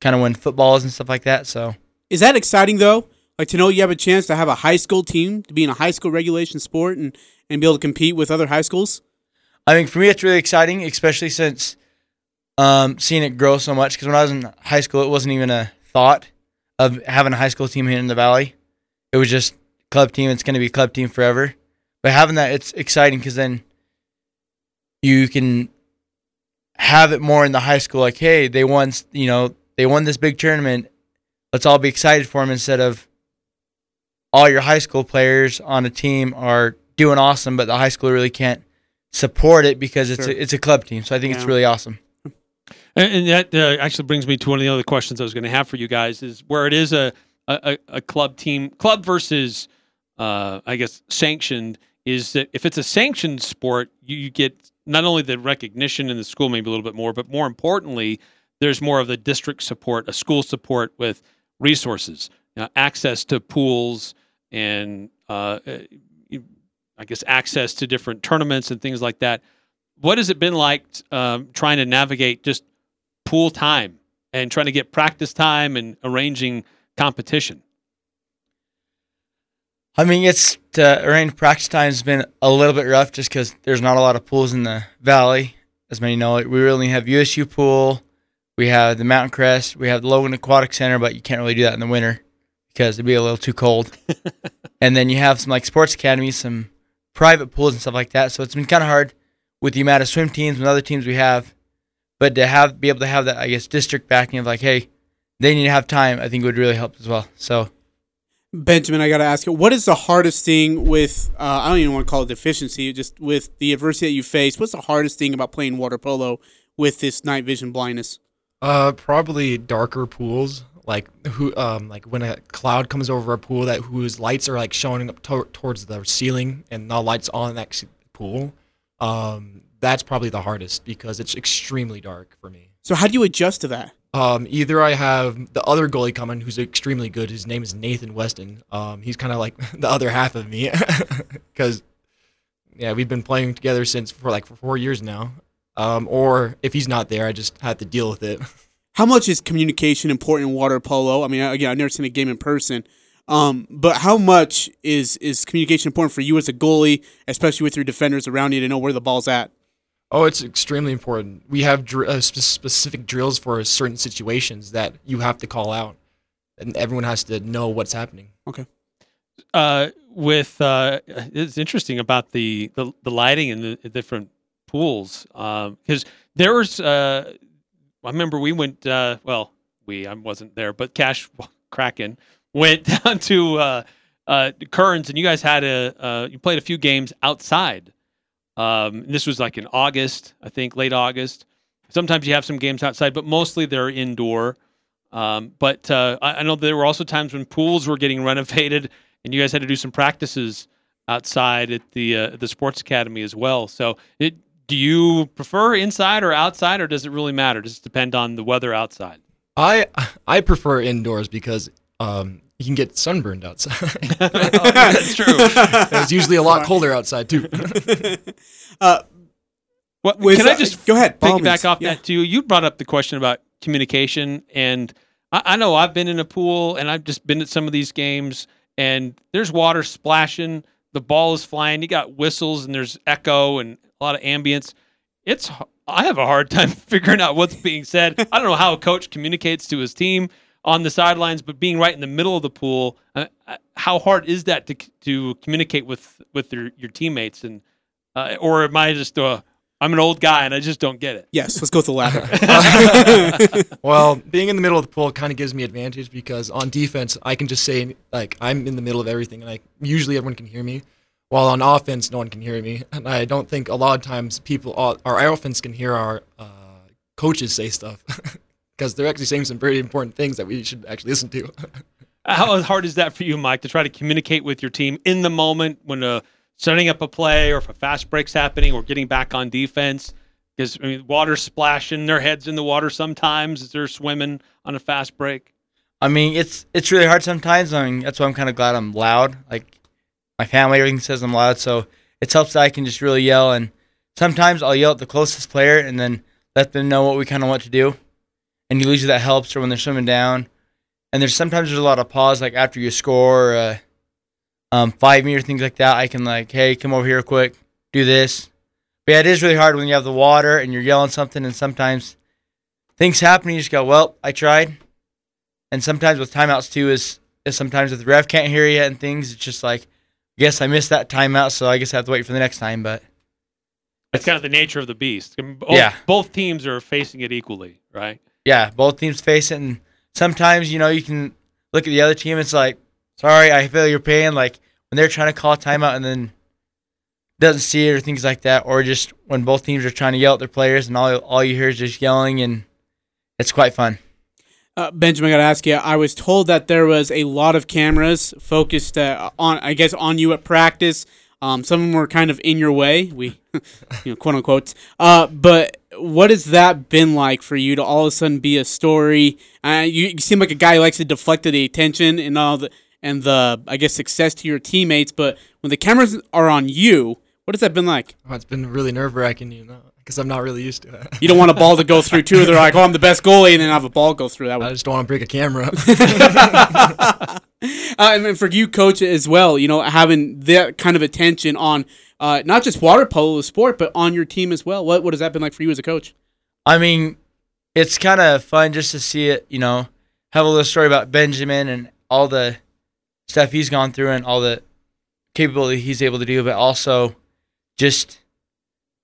I: kind of when football is and stuff like that. So
A: Is that exciting though? Like to know you have a chance to have a high school team to be in a high school regulation sport and, and be able to compete with other high schools?
I: I think for me, it's really exciting, especially since um, seeing it grow so much. Because when I was in high school, it wasn't even a thought of having a high school team here in the valley. It was just club team. It's going to be club team forever. But having that, it's exciting because then you can have it more in the high school. Like, hey, they won. You know, they won this big tournament. Let's all be excited for them instead of all your high school players on a team are doing awesome, but the high school really can't support it because it's
B: Sure.
I: a, it's a club team. So I think it's really awesome.
B: And, and that uh, actually brings me to one of the other questions I was going to have for you guys is where it is a a, a- a club team, club versus, uh, I guess, sanctioned. Is that if it's a sanctioned sport, you, you get not only the recognition in the school, maybe a little bit more, but more importantly, there's more of the district support, a school support with resources, you know, access to pools, and uh, uh, I guess access to different tournaments and things like that. What has it been like um, trying to navigate just pool time and trying to get practice time and arranging competition?
I: I mean, it's uh, to arrange practice time has been a little bit rough just because there's not a lot of pools in the valley. As many know, we really have USU pool, we have the Mountain Crest, we have the Logan Aquatic Center, but you can't really do that in the winter because it'd be a little too cold. and then you have some like sports academies, some private pools and stuff like that. So it's been kind of hard with the amount of swim teams and other teams we have, but to have be able to have that, I guess, district backing of like, hey, they need to have time. I think would really help as well. So.
A: Benjamin, I got to ask you, what is the hardest thing with, uh, I don't even want to call it deficiency, just with the adversity that you face? What's the hardest thing about playing water polo with this night vision blindness?
J: Uh, probably darker pools. Like who, um, like when a cloud comes over a pool that whose lights are like showing up to- towards the ceiling and no lights on that pool. Um, that's probably the hardest because it's extremely dark for me.
A: So, how do you adjust to that?
J: Um, either I have the other goalie coming who's extremely good. His name is Nathan Weston. Um, he's kind of like the other half of me because yeah, we've been playing together since for like for four years now. Um, or if he's not there, I just have to deal with it.
A: How much is communication important in water polo? I mean, again, I've never seen a game in person, um, but how much is is communication important for you as a goalie, especially with your defenders around you to know where the ball's at?
J: Oh, it's extremely important. We have dr- uh, sp- specific drills for certain situations that you have to call out, and everyone has to know what's happening.
A: Okay.
B: Uh, with uh, it's interesting about the the, the lighting in the, the different pools because there was uh, I remember we went uh, well we I wasn't there but Cache Kraken went down to uh, uh, Kearns and you guys had a uh, you played a few games outside. Um, this was like in August, I think, late August. Sometimes you have some games outside, but mostly they're indoor. Um, but uh, I, I know there were also times when pools were getting renovated, and you guys had to do some practices outside at the uh, the sports academy as well. So, it, do you prefer inside or outside, or does it really matter? Does it depend on the weather outside?
J: I I prefer indoors because um, you can get sunburned outside.
B: that's true.
J: it's usually a lot colder outside too.
A: uh,
B: What,
A: With,
B: can I just
A: go ahead, by all
B: Piggyback off
A: Yeah.
B: that too. You brought up the question about communication, and I, I know I've been in a pool, and I've just been at some of these games, and there's water splashing, the ball is flying, you got whistles, and there's echo and a lot of ambience. It's I have a hard time figuring out what's being said. I don't know how a coach communicates to his team on the sidelines, but being right in the middle of the pool, uh, uh, how hard is that to to communicate with with your your teammates and uh, or am I just uh, I'm an old guy and I just don't get it.
A: Yes, let's go with the latter.
J: well, being in the middle of the pool kind of gives me advantage because on defense I can just say like I'm in the middle of everything and like usually everyone can hear me. While on offense, no one can hear me, and I don't think a lot of times people, our offense can hear our uh, coaches say stuff because they're actually saying some very important things that we should actually listen to.
B: How hard is that for you, Mike, to try to communicate with your team in the moment when uh, setting up a play or if a fast break's happening or getting back on defense? Because I mean, water's splashing, their heads in the water sometimes as they're swimming on a fast break.
I: I mean, it's it's really hard sometimes. I mean, that's why I'm kind of glad I'm loud. Like my family, everything says I'm loud, so it helps that I can just really yell. And sometimes I'll yell at the closest player and then let them know what we kind of want to do. And you usually that helps, or when they're swimming down. And there's sometimes there's a lot of pause, like after you score, uh, um, five meter things like that. I can like, hey, come over here quick, do this. But yeah, it is really hard when you have the water and you're yelling something, and sometimes things happen. And you just go, well, I tried. And sometimes with timeouts too is, is sometimes if the ref can't hear you and things, it's just like, I guess I missed that timeout, so I guess I have to wait for the next time. But
B: That's kind of the nature of the beast. Both,
I: Yeah.
B: both teams are facing it equally, right?
I: Yeah, both teams face it, and sometimes you know you can look at the other team. It's like, sorry, I feel your pain. Like when they're trying to call a timeout and then doesn't see it or things like that, or just when both teams are trying to yell at their players and all all you hear is just yelling, and it's quite fun.
A: Uh, Benjamin, I gotta ask you. I was told that there was a lot of cameras focused uh, on, I guess, on you at practice. Um, some of them were kind of in your way. We, you know, quote unquote. Uh, but what has that been like for you to all of a sudden be a story? Uh, you, you seem like a guy who likes to deflect the attention and all the and the, I guess, success to your teammates. But when the cameras are on you, what has that been like?
J: Oh, it's been really nerve wracking, you know, because I'm not really used to it.
A: You don't want a ball to go through too. They're like, "Oh, I'm the best goalie," and then have a ball go through. That one.
J: I just don't want to break a camera.
A: uh, and then for you, coach, as well, you know, having that kind of attention on uh, not just water polo the sport, but on your team as well. What what has that been like for you as a coach?
I: I mean, it's kind of fun just to see it, you know, have a little story about Benjamin and all the stuff he's gone through and all the capability he's able to do, but also just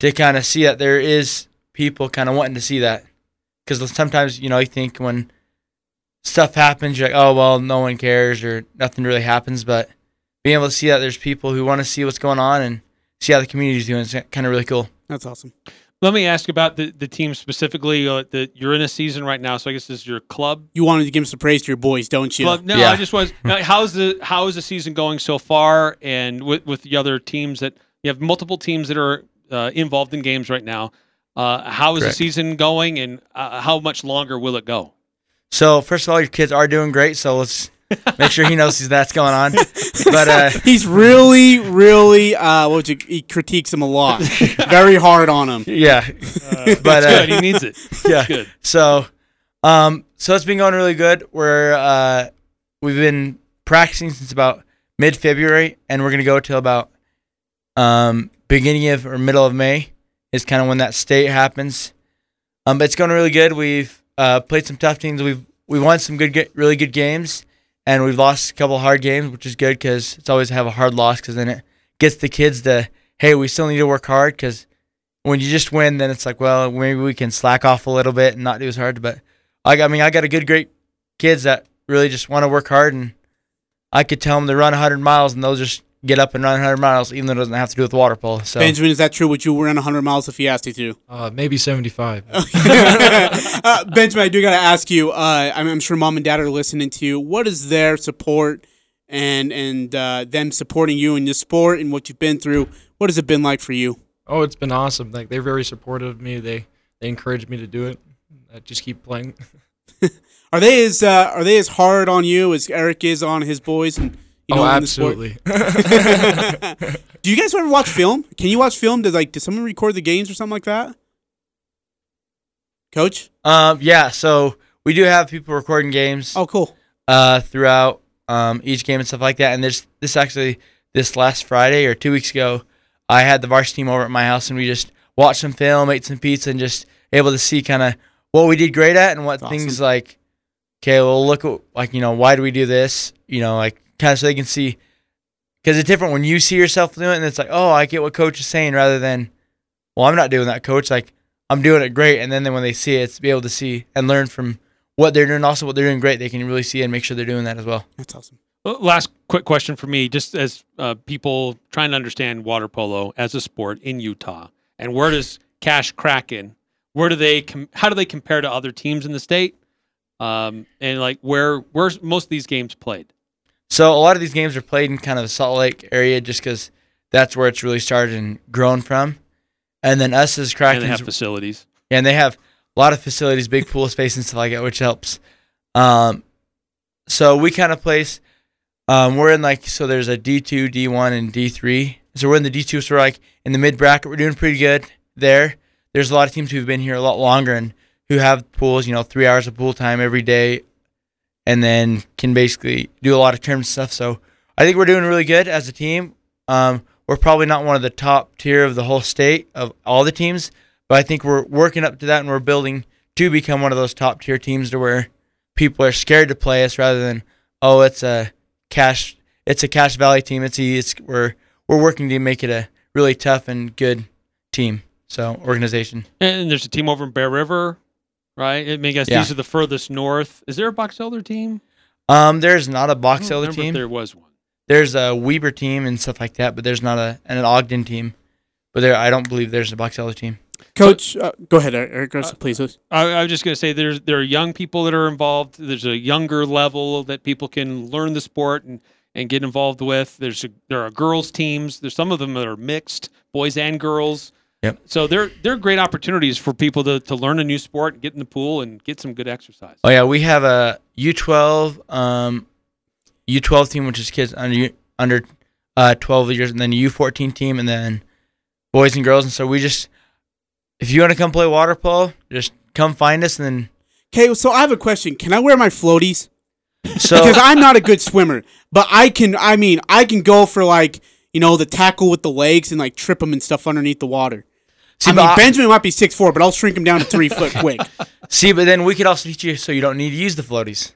I: to kind of see that there is people kind of wanting to see that. Because sometimes, you know, you think when stuff happens, you're like, oh, well, no one cares or nothing really happens. But being able to see that there's people who want to see what's going on and see how the community's doing is kind of really cool.
A: That's awesome.
B: Let me ask about the, the team specifically. Uh, the, you're in a season right now, so I guess this is your club.
A: You wanted to give some praise to your boys, don't you?
B: Club? No, I just was. how's the how is the season going so far? And with with the other teams that you have multiple teams that are uh, involved in games right now. Uh, how is
I: Correct.
B: the season going, and uh, how much longer will it go?
I: So first of all, your kids are doing great. So let's make sure he knows that's going on. But uh,
A: he's really, really, uh, what would you? He critiques him a lot, very hard on him.
I: yeah, but
B: That's
I: uh,
B: good. He needs it.
I: yeah.
B: good.
I: So, um, so it's been going really good. We're uh, we've been practicing since about mid February, and we're gonna go till about um beginning of or middle of May is kind of when that state happens. Um, but it's going really good. We've uh, played some tough teams. We've we won some good, really good games, and we've lost a couple hard games, which is good because it's always have a hard loss because then it gets the kids to hey, we still need to work hard because when you just win, then it's like well maybe we can slack off a little bit and not do as hard. But I, I mean I got a good great kids that really just want to work hard, and I could tell them to run 100 miles, and they'll just get up and run 100 miles, even though it doesn't have to do with water polo. So
A: Benjamin, is that true? Would you run 100 miles if he asked you to?
J: Uh, maybe 75.
A: uh, Benjamin, I do got to ask you. Uh, I'm, I'm sure mom and dad are listening to you. What is their support and and uh, them supporting you in your sport and what you've been through? What has it been like for you?
J: Oh, it's been awesome. Like they're very supportive of me. They they encourage me to do it. I just keep playing.
A: Are they as uh, are they as hard on you as Eric is on his boys? And you
J: Oh,
A: know, in the sport?
J: absolutely.
A: do you guys ever watch film? Can you watch film? Does like does someone record the games or something like that? Coach?
I: Um, yeah, so we do have people recording games.
A: Oh, cool.
I: Uh, throughout um each game and stuff like that. And this this actually this last Friday or two weeks ago, I had the varsity team over at my house and we just watched some film, ate some pizza, and just able to see kind of what we did great at and what
A: That's
I: things
A: awesome.
I: like. Okay, well, look at like you know why do we do this? You know, like kind of so they can see because it's different when you see yourself doing it and it's like, oh, I get what coach is saying rather than, well, I'm not doing that, coach. Like I'm doing it great, and then, then when they see it, it's be able to see and learn from what they're doing, also what they're doing great. They can really see and make sure they're doing that as well.
A: That's awesome.
B: Well, Last quick question for me, just as uh, people trying to understand water polo as a sport in Utah, and where does Cache Kraken? Where do they? Com- how do they compare to other teams in the state? Um, and like where where's most of these games played?
I: So a lot of these games are played in kind of the Salt Lake area, just because that's where it's really started and grown from. And then us as
B: And they have facilities.
I: Yeah, and they have a lot of facilities, big pool space and stuff like that, which helps. Um, so we kind of place. Um, we're in like so. There's a D two, D one, and D three. So we're in the D two. So we're like in the mid bracket. We're doing pretty good there. There's a lot of teams who've been here a lot longer and who have pools. You know, three hours of pool time every day, and then can basically do a lot of tournament stuff. So I think we're doing really good as a team. Um, we're probably not one of the top tier of the whole state of all the teams, but I think we're working up to that and we're building to become one of those top tier teams to where people are scared to play us rather than oh it's a Cache it's a Cache Valley team it's, a, it's we're we're working to make it a really tough and good team so organization
B: And there's a team over in Bear River, right? I mean, I guess
I: Yeah.
B: these are the furthest north. Is there a Box Elder team?
I: um there's not a box
B: I don't
I: elder
B: remember if
I: team
B: There was one.
I: there's a Weber team and stuff like that but there's not a and an Ogden team but there I don't believe there's a box elder team
A: Coach, uh, go ahead, Eric. Eric, please.
B: I, I was just going to say there's there are young people that are involved. There's a younger level that people can learn the sport and, and get involved with. There's a, there are girls teams. There's some of them that are mixed, boys and girls.
I: Yep.
B: So they're they're great opportunities for people to, to learn a new sport, get in the pool, and get some good exercise.
I: Oh yeah, we have a U12 um U12 team which is kids under under uh 12 years and then U fourteen team and then boys and girls and so we just if you want to come play water polo, just come find us and then
A: Okay, so I have a question. Can I wear my floaties?
I: So
A: because I'm not a good swimmer, but I can. I mean, I can go for like you know the tackle with the legs and like trip them and stuff underneath the water.
I: See,
A: I mean,
I: I-
A: Benjamin might be six four, but I'll shrink him down to three foot quick.
I: See, but then we could also teach you so you don't need to use the floaties.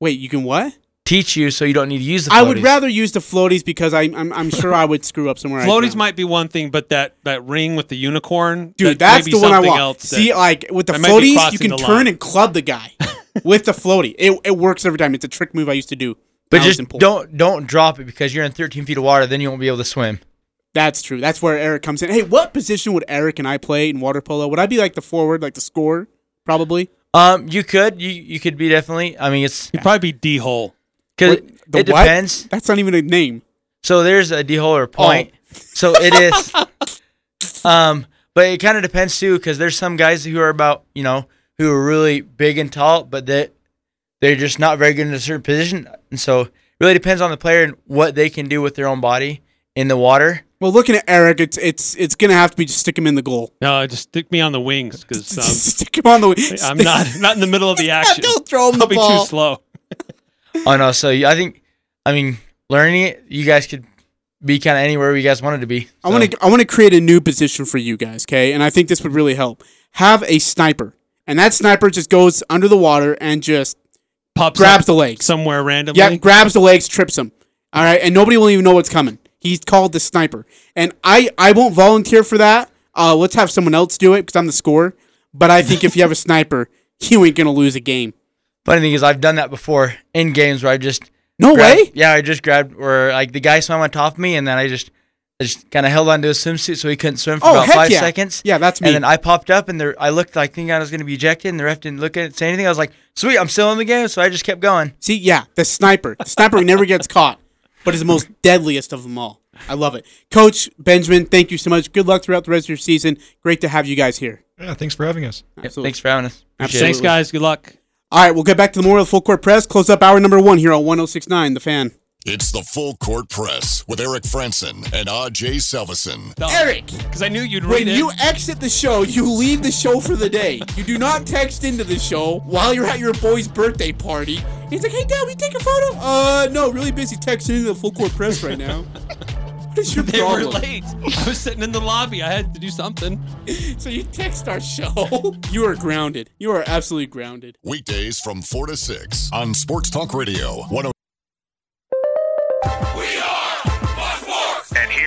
A: Wait, you can what?
I: Teach you so you don't need to use the floaties.
A: I would rather use the floaties because I, I'm I'm sure I would screw up somewhere. I
B: Floaties might be one thing, but that, that ring with the unicorn,
A: Dude,
B: that
A: that's the one I
B: something
A: want.
B: else
A: See,
B: that-
A: like with the
B: that might be
A: floaties, you can turn
B: line.
A: and club the guy with the floaty. It, it works every time. It's a trick move I used to do.
I: But
A: when I was
I: just don't don't drop it because you're in 13 feet of water. Then you won't be able to swim.
A: That's true. That's where Eric comes in. Hey, what position would Eric and I play in water polo? Would I be like the forward, like the scorer? Probably.
I: Um, you could you you could be definitely. I mean, it's
B: You'd probably be D hole.
I: because
A: Wait, the
I: it
A: what?
I: depends.
A: That's not even a name.
I: So there's a D hole or point.
A: Oh.
I: So it is. um, but it kind of depends too, because there's some guys who are about you know who are really big and tall, but that they're just not very good in a certain position, and so it really depends on the player and what they can do with their own body in the water.
A: Well, looking at Eric, it's it's it's gonna have to be just stick him in the goal.
B: No, just stick me on the wings because um,
A: stick him on the. Wings.
B: I'm not not in the middle of the action.
A: Don't throw him
B: I'll
A: the
B: be
A: ball.
B: too slow.
I: Oh no, so I think, I mean, learning it, you guys could be kind of anywhere you guys wanted to be.
A: I want to I want to create a new position for you guys, okay? And I think this would really help. Have a sniper, and that sniper just goes under the water and just
B: Pops
A: grabs
B: up
A: the legs.
B: somewhere randomly.
A: Yeah, grabs the legs, trips them. All right, and nobody will even know what's coming. He's called the sniper, and I I won't volunteer for that. Uh, let's have someone else do it because I'm the scorer. But I think if you have a sniper, you ain't gonna lose a game.
I: Funny thing is, I've done that before in games where I just
A: No
I: grabbed-
A: way.
I: Yeah, I just grabbed where like the guy swam on top of me, and then I just I just kind of held onto his swimsuit so he couldn't swim for
A: Oh,
I: about five
A: yeah.
I: seconds.
A: Yeah, that's me.
I: And then I popped up, and there I looked like thinking I was going to be ejected, and the ref didn't look at it, say anything. I was like, "Sweet, I'm still in the game," so I just kept going.
A: See, yeah, the sniper. The sniper never gets caught, but is the most deadliest of them all. I love it. Coach Benjamin, thank you so much. Good luck throughout the rest of your season. Great to have you guys here.
J: Yeah, thanks for having us.
I: Yep,
A: Absolutely.
I: thanks for having us. Appreciate
B: Thanks,
I: it.
B: guys. Good luck.
A: All right, we'll get back to the Memorial Full Court Press. Close up hour number one here on 1069 The Fan.
K: It's the Full Court Press with Eric Frandsen and Ajay Salvesen.
L: Eric,
B: Because I knew you'd
L: when
B: it.
L: you exit the show, you leave the show for the day. You do not text into the show while you're at your boy's birthday party. He's like, hey, Dad, we take a photo? Uh, no, really busy texting into the Full Court Press right now. what is your
B: they
L: problem?
B: were late. I was sitting in the lobby. I had to do something.
L: So you text our show.
A: You are grounded. You are absolutely grounded.
K: Weekdays from 4 to 6 on Sports Talk Radio. 10-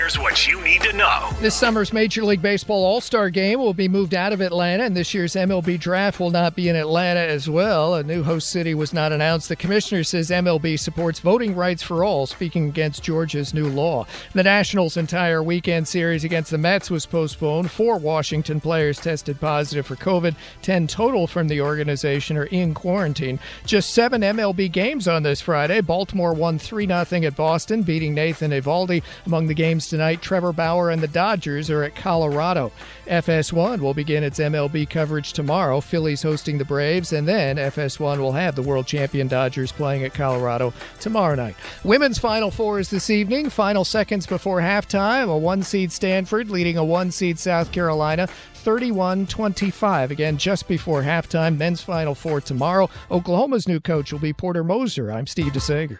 M: Here's what you need to know.
N: This summer's Major League Baseball All Star game will be moved out of Atlanta, and this year's MLB draft will not be in Atlanta as well. A new host city was not announced. The commissioner says MLB supports voting rights for all, speaking against Georgia's new law. The Nationals' entire weekend series against the Mets was postponed. Four Washington players tested positive for COVID. Ten total from the organization are in quarantine. Just seven MLB games on this Friday. Baltimore won 3 0 at Boston, beating Nathan Eovaldi. Among the games tonight, Trevor Bauer and the Dodgers are at Colorado. FS1 will begin its MLB coverage tomorrow. Phillies hosting the Braves, and then FS1 will have the world champion Dodgers playing at Colorado tomorrow night. Women's Final Four is this evening. Final seconds before halftime. A one seed Stanford leading a one seed South Carolina. 31 25. Again, just before halftime. Men's Final Four tomorrow. Oklahoma's new coach will be Porter Moser. I'm Steve DeSager.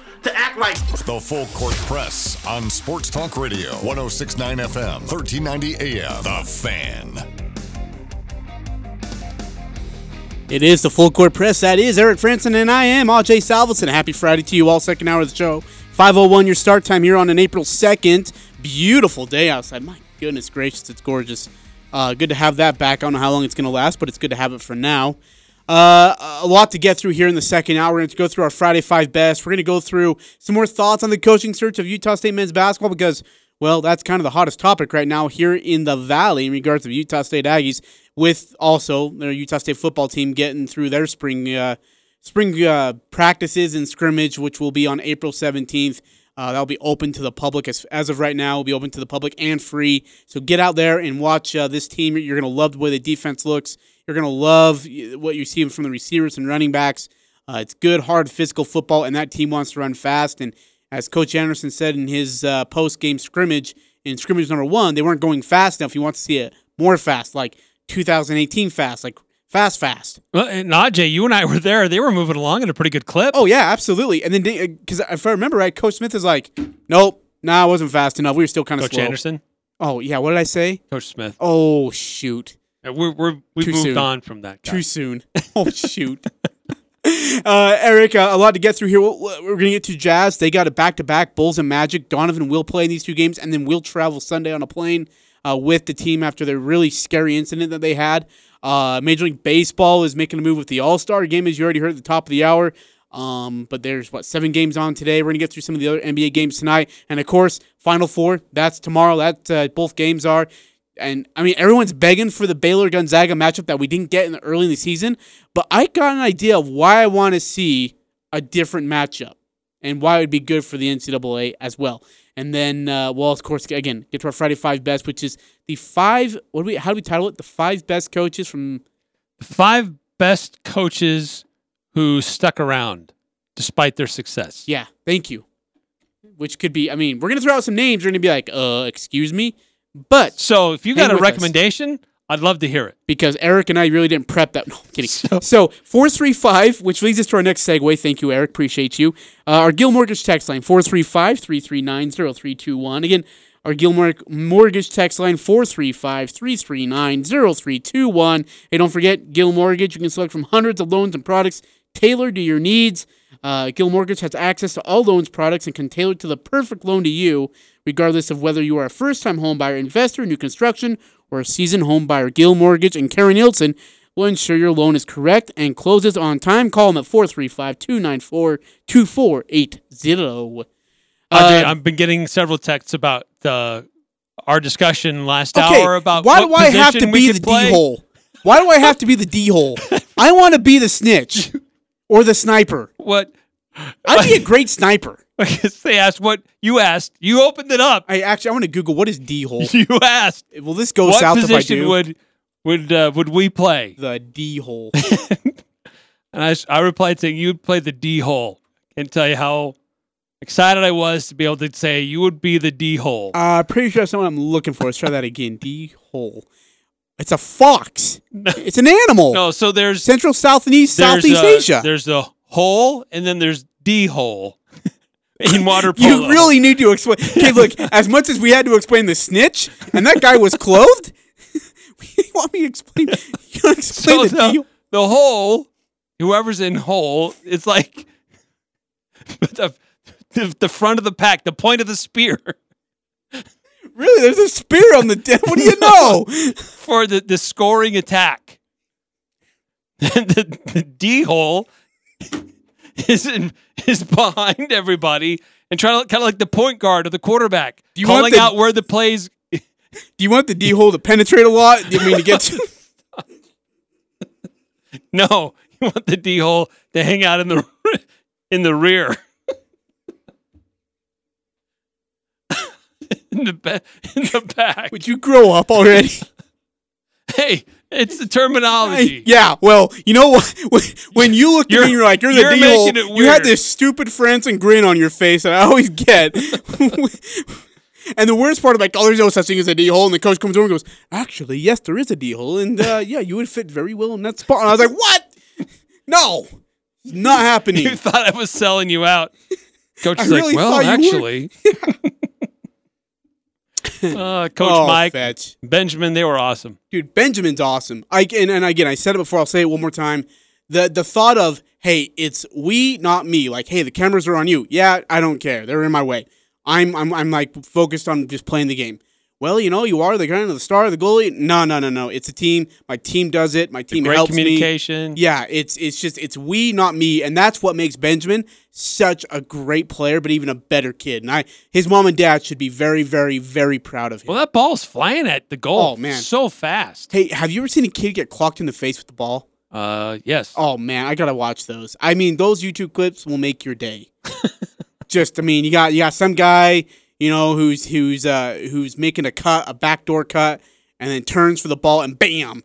O: to act like
K: The Full Court Press on Sports Talk Radio, 1069 FM, 1390 AM. The Fan.
A: It is the full court press. That is Eric Frandsen, and I am Ajay Salvesen. Happy Friday to you all. Second hour of the show. 501 your start time here on an April 2nd. Beautiful day outside. My goodness gracious, it's gorgeous. Uh, good to have that back. I don't know how long it's going to last, but it's good to have it for now. Uh, a lot to get through here in the second hour. We're going to go through our Friday Five Best. We're going to go through some more thoughts on the coaching search of Utah State men's basketball because, well, that's kind of the hottest topic right now here in the Valley in regards to the Utah State Aggies, with also their Utah State football team getting through their spring uh, spring uh, practices and scrimmage, which will be on April 17th. Uh, that'll be open to the public as, as of right now. Will be open to the public and free. So get out there and watch uh, this team. You're going to love the way the defense looks. You're going to love what you see from the receivers and running backs. Uh, it's good, hard, physical football, and that team wants to run fast. And as Coach Anderson said in his uh, post game scrimmage, in scrimmage number one, they weren't going fast enough. You want to see it more fast, like 2018 fast, like fast, fast.
B: Well, and Ajay, you and I were there. They were moving along at a pretty good clip.
A: Oh yeah, absolutely. And then because if I remember right, Coach Smith is like, "Nope, nah, I wasn't fast enough. We were still kind of
B: Coach
A: slow."
B: Anderson.
A: Oh yeah, what did I say?
B: Coach Smith.
A: Oh shoot.
B: We're, we're, we've
A: Too
B: moved
A: soon.
B: on from that. Guy.
A: Too soon. Oh shoot. Uh, Eric, uh, a lot to get through here. We're we're gonna get to Jazz. They got a back-to-back Bulls and Magic. Donovan will play in these two games, and then we'll travel Sunday on a plane uh, with the team after the really scary incident that they had. Uh, Major League Baseball is making a move with the All Star game, as you already heard at the top of the hour. Um, but there's what seven games on today. We're gonna get through some of the other NBA games tonight, and of course, Final Four. That's tomorrow. That uh, both games are. And I mean, everyone's begging for the Baylor Gonzaga matchup that we didn't get in the early in the season. But I got an idea of why I want to see a different matchup and why it would be good for the NCAA as well. And then, uh, well, of course, again, get to our Friday Five Best, which is the five. What do we? How do we title it? The five best coaches from.
B: Five best coaches who stuck around despite their success.
A: Yeah, thank you. Which could be. I mean, we're gonna throw out some names. We're gonna be like, uh, excuse me, but
B: So if you got a
A: with us.
B: recommendation, I'd love to hear it.
A: because Eric and I really didn't prep that. No, I'm kidding. So, 435, which leads us to our next segue. Thank you, Eric. Appreciate you. Uh, our Guild Mortgage text line, 435 339 0321. Again, our Guild Mortgage text line, 435 339 0321. Hey, don't forget, Guild Mortgage. You can select from hundreds of loans and products tailored to your needs. Uh, Guild Mortgage has access to all loans products and can tailor to the perfect loan to you, regardless of whether you are a first time home buyer, investor, new construction, or a seasoned home buyer. Guild Mortgage and Karen Nielsen will ensure your loan is correct and closes on time. Call them at 435 294 2480.
B: Ajay, I've been getting several texts about the our discussion last
A: Okay,
B: hour about
A: why do I have to be the. D hole? Why do I have to be the D hole? I want to be the snitch or the sniper.
B: What?
A: I'd be a great sniper.
B: they asked what you asked. You opened it up.
A: I actually I want to Google what is D hole.
B: You asked.
A: Will this go
B: what
A: south if I
B: position
A: do?
B: would would uh, would we play?
A: the D hole.
B: And I, I replied saying you would play the D hole. Can't tell you how excited I was to be able to say you would be the D hole.
A: Uh, pretty sure that's not what I'm looking for. Let's try that again. D hole. It's a fox. It's an animal.
B: No, so there's
A: Central, South, and East, Southeast
B: uh,
A: Asia.
B: There's the hole, and then there's D hole in water polo.
A: You really need to explain. Okay, look. As much as we had to explain the snitch, and that guy was clothed. you want me to explain? You want to explain
B: so
A: the
B: the, the hole, whoever's in hole, it's like the, the the front of the pack, the point of the spear
A: Really, there's a spear on the deck. What do you know?
B: for the, the scoring attack. The, the D hole is in, is behind everybody and trying to kind of like the point guard or the quarterback,
A: you want
B: calling
A: the-
B: out where the plays.
A: Do you want the D hole to penetrate a lot? I mean, to get to.
B: No, you want the D hole to hang out in the in the rear. In the ba- in the back.
A: Would you grow up already?
B: Hey, it's the terminology.
A: Yeah, well, you know what? When, you look at
B: You're-
A: me, you're like, you're the
B: you're
A: D hole. You had this stupid Frandsen grin on your face that I always get. and the worst part of like, oh, there's no such thing as a D hole. And the coach comes over and goes, actually, yes, there is a D hole. And uh, yeah, you would fit very well in that spot. And I was like, what? No, not happening.
B: You thought I was selling you out. Coach
A: I
B: is
A: really
B: like, well, actually. uh, Coach
A: Oh,
B: Mike,
A: fetch.
B: Benjamin, they were awesome.
A: Dude, Benjamin's awesome. I and, and again, I said it before. I'll say it one more time. The the thought of hey, it's we, not me. Like hey, the cameras are on you. Yeah, I don't care. They're in my way. I'm I'm I'm like focused on just playing the game. Well, you know, you are the kind of the star, the goalie. No, no, no, no. It's a team. My team does it. My team
B: great
A: helps me.
B: communication.
A: Yeah, it's it's just it's we, not me, and that's what makes Benjamin such a great player, but even a better kid. And I, his mom and dad should be very, very, very proud of him.
B: Well, that ball's flying at the goal.
A: Oh, man.
B: so fast.
A: Hey, have you ever seen a kid get clocked in the face with the ball?
B: Uh, yes.
A: Oh man, I gotta watch those. I mean, those YouTube clips will make your day. Just, I mean, you got you got some guy, you know, who's who's uh who's making a cut, a backdoor cut, and then turns for the ball and bam.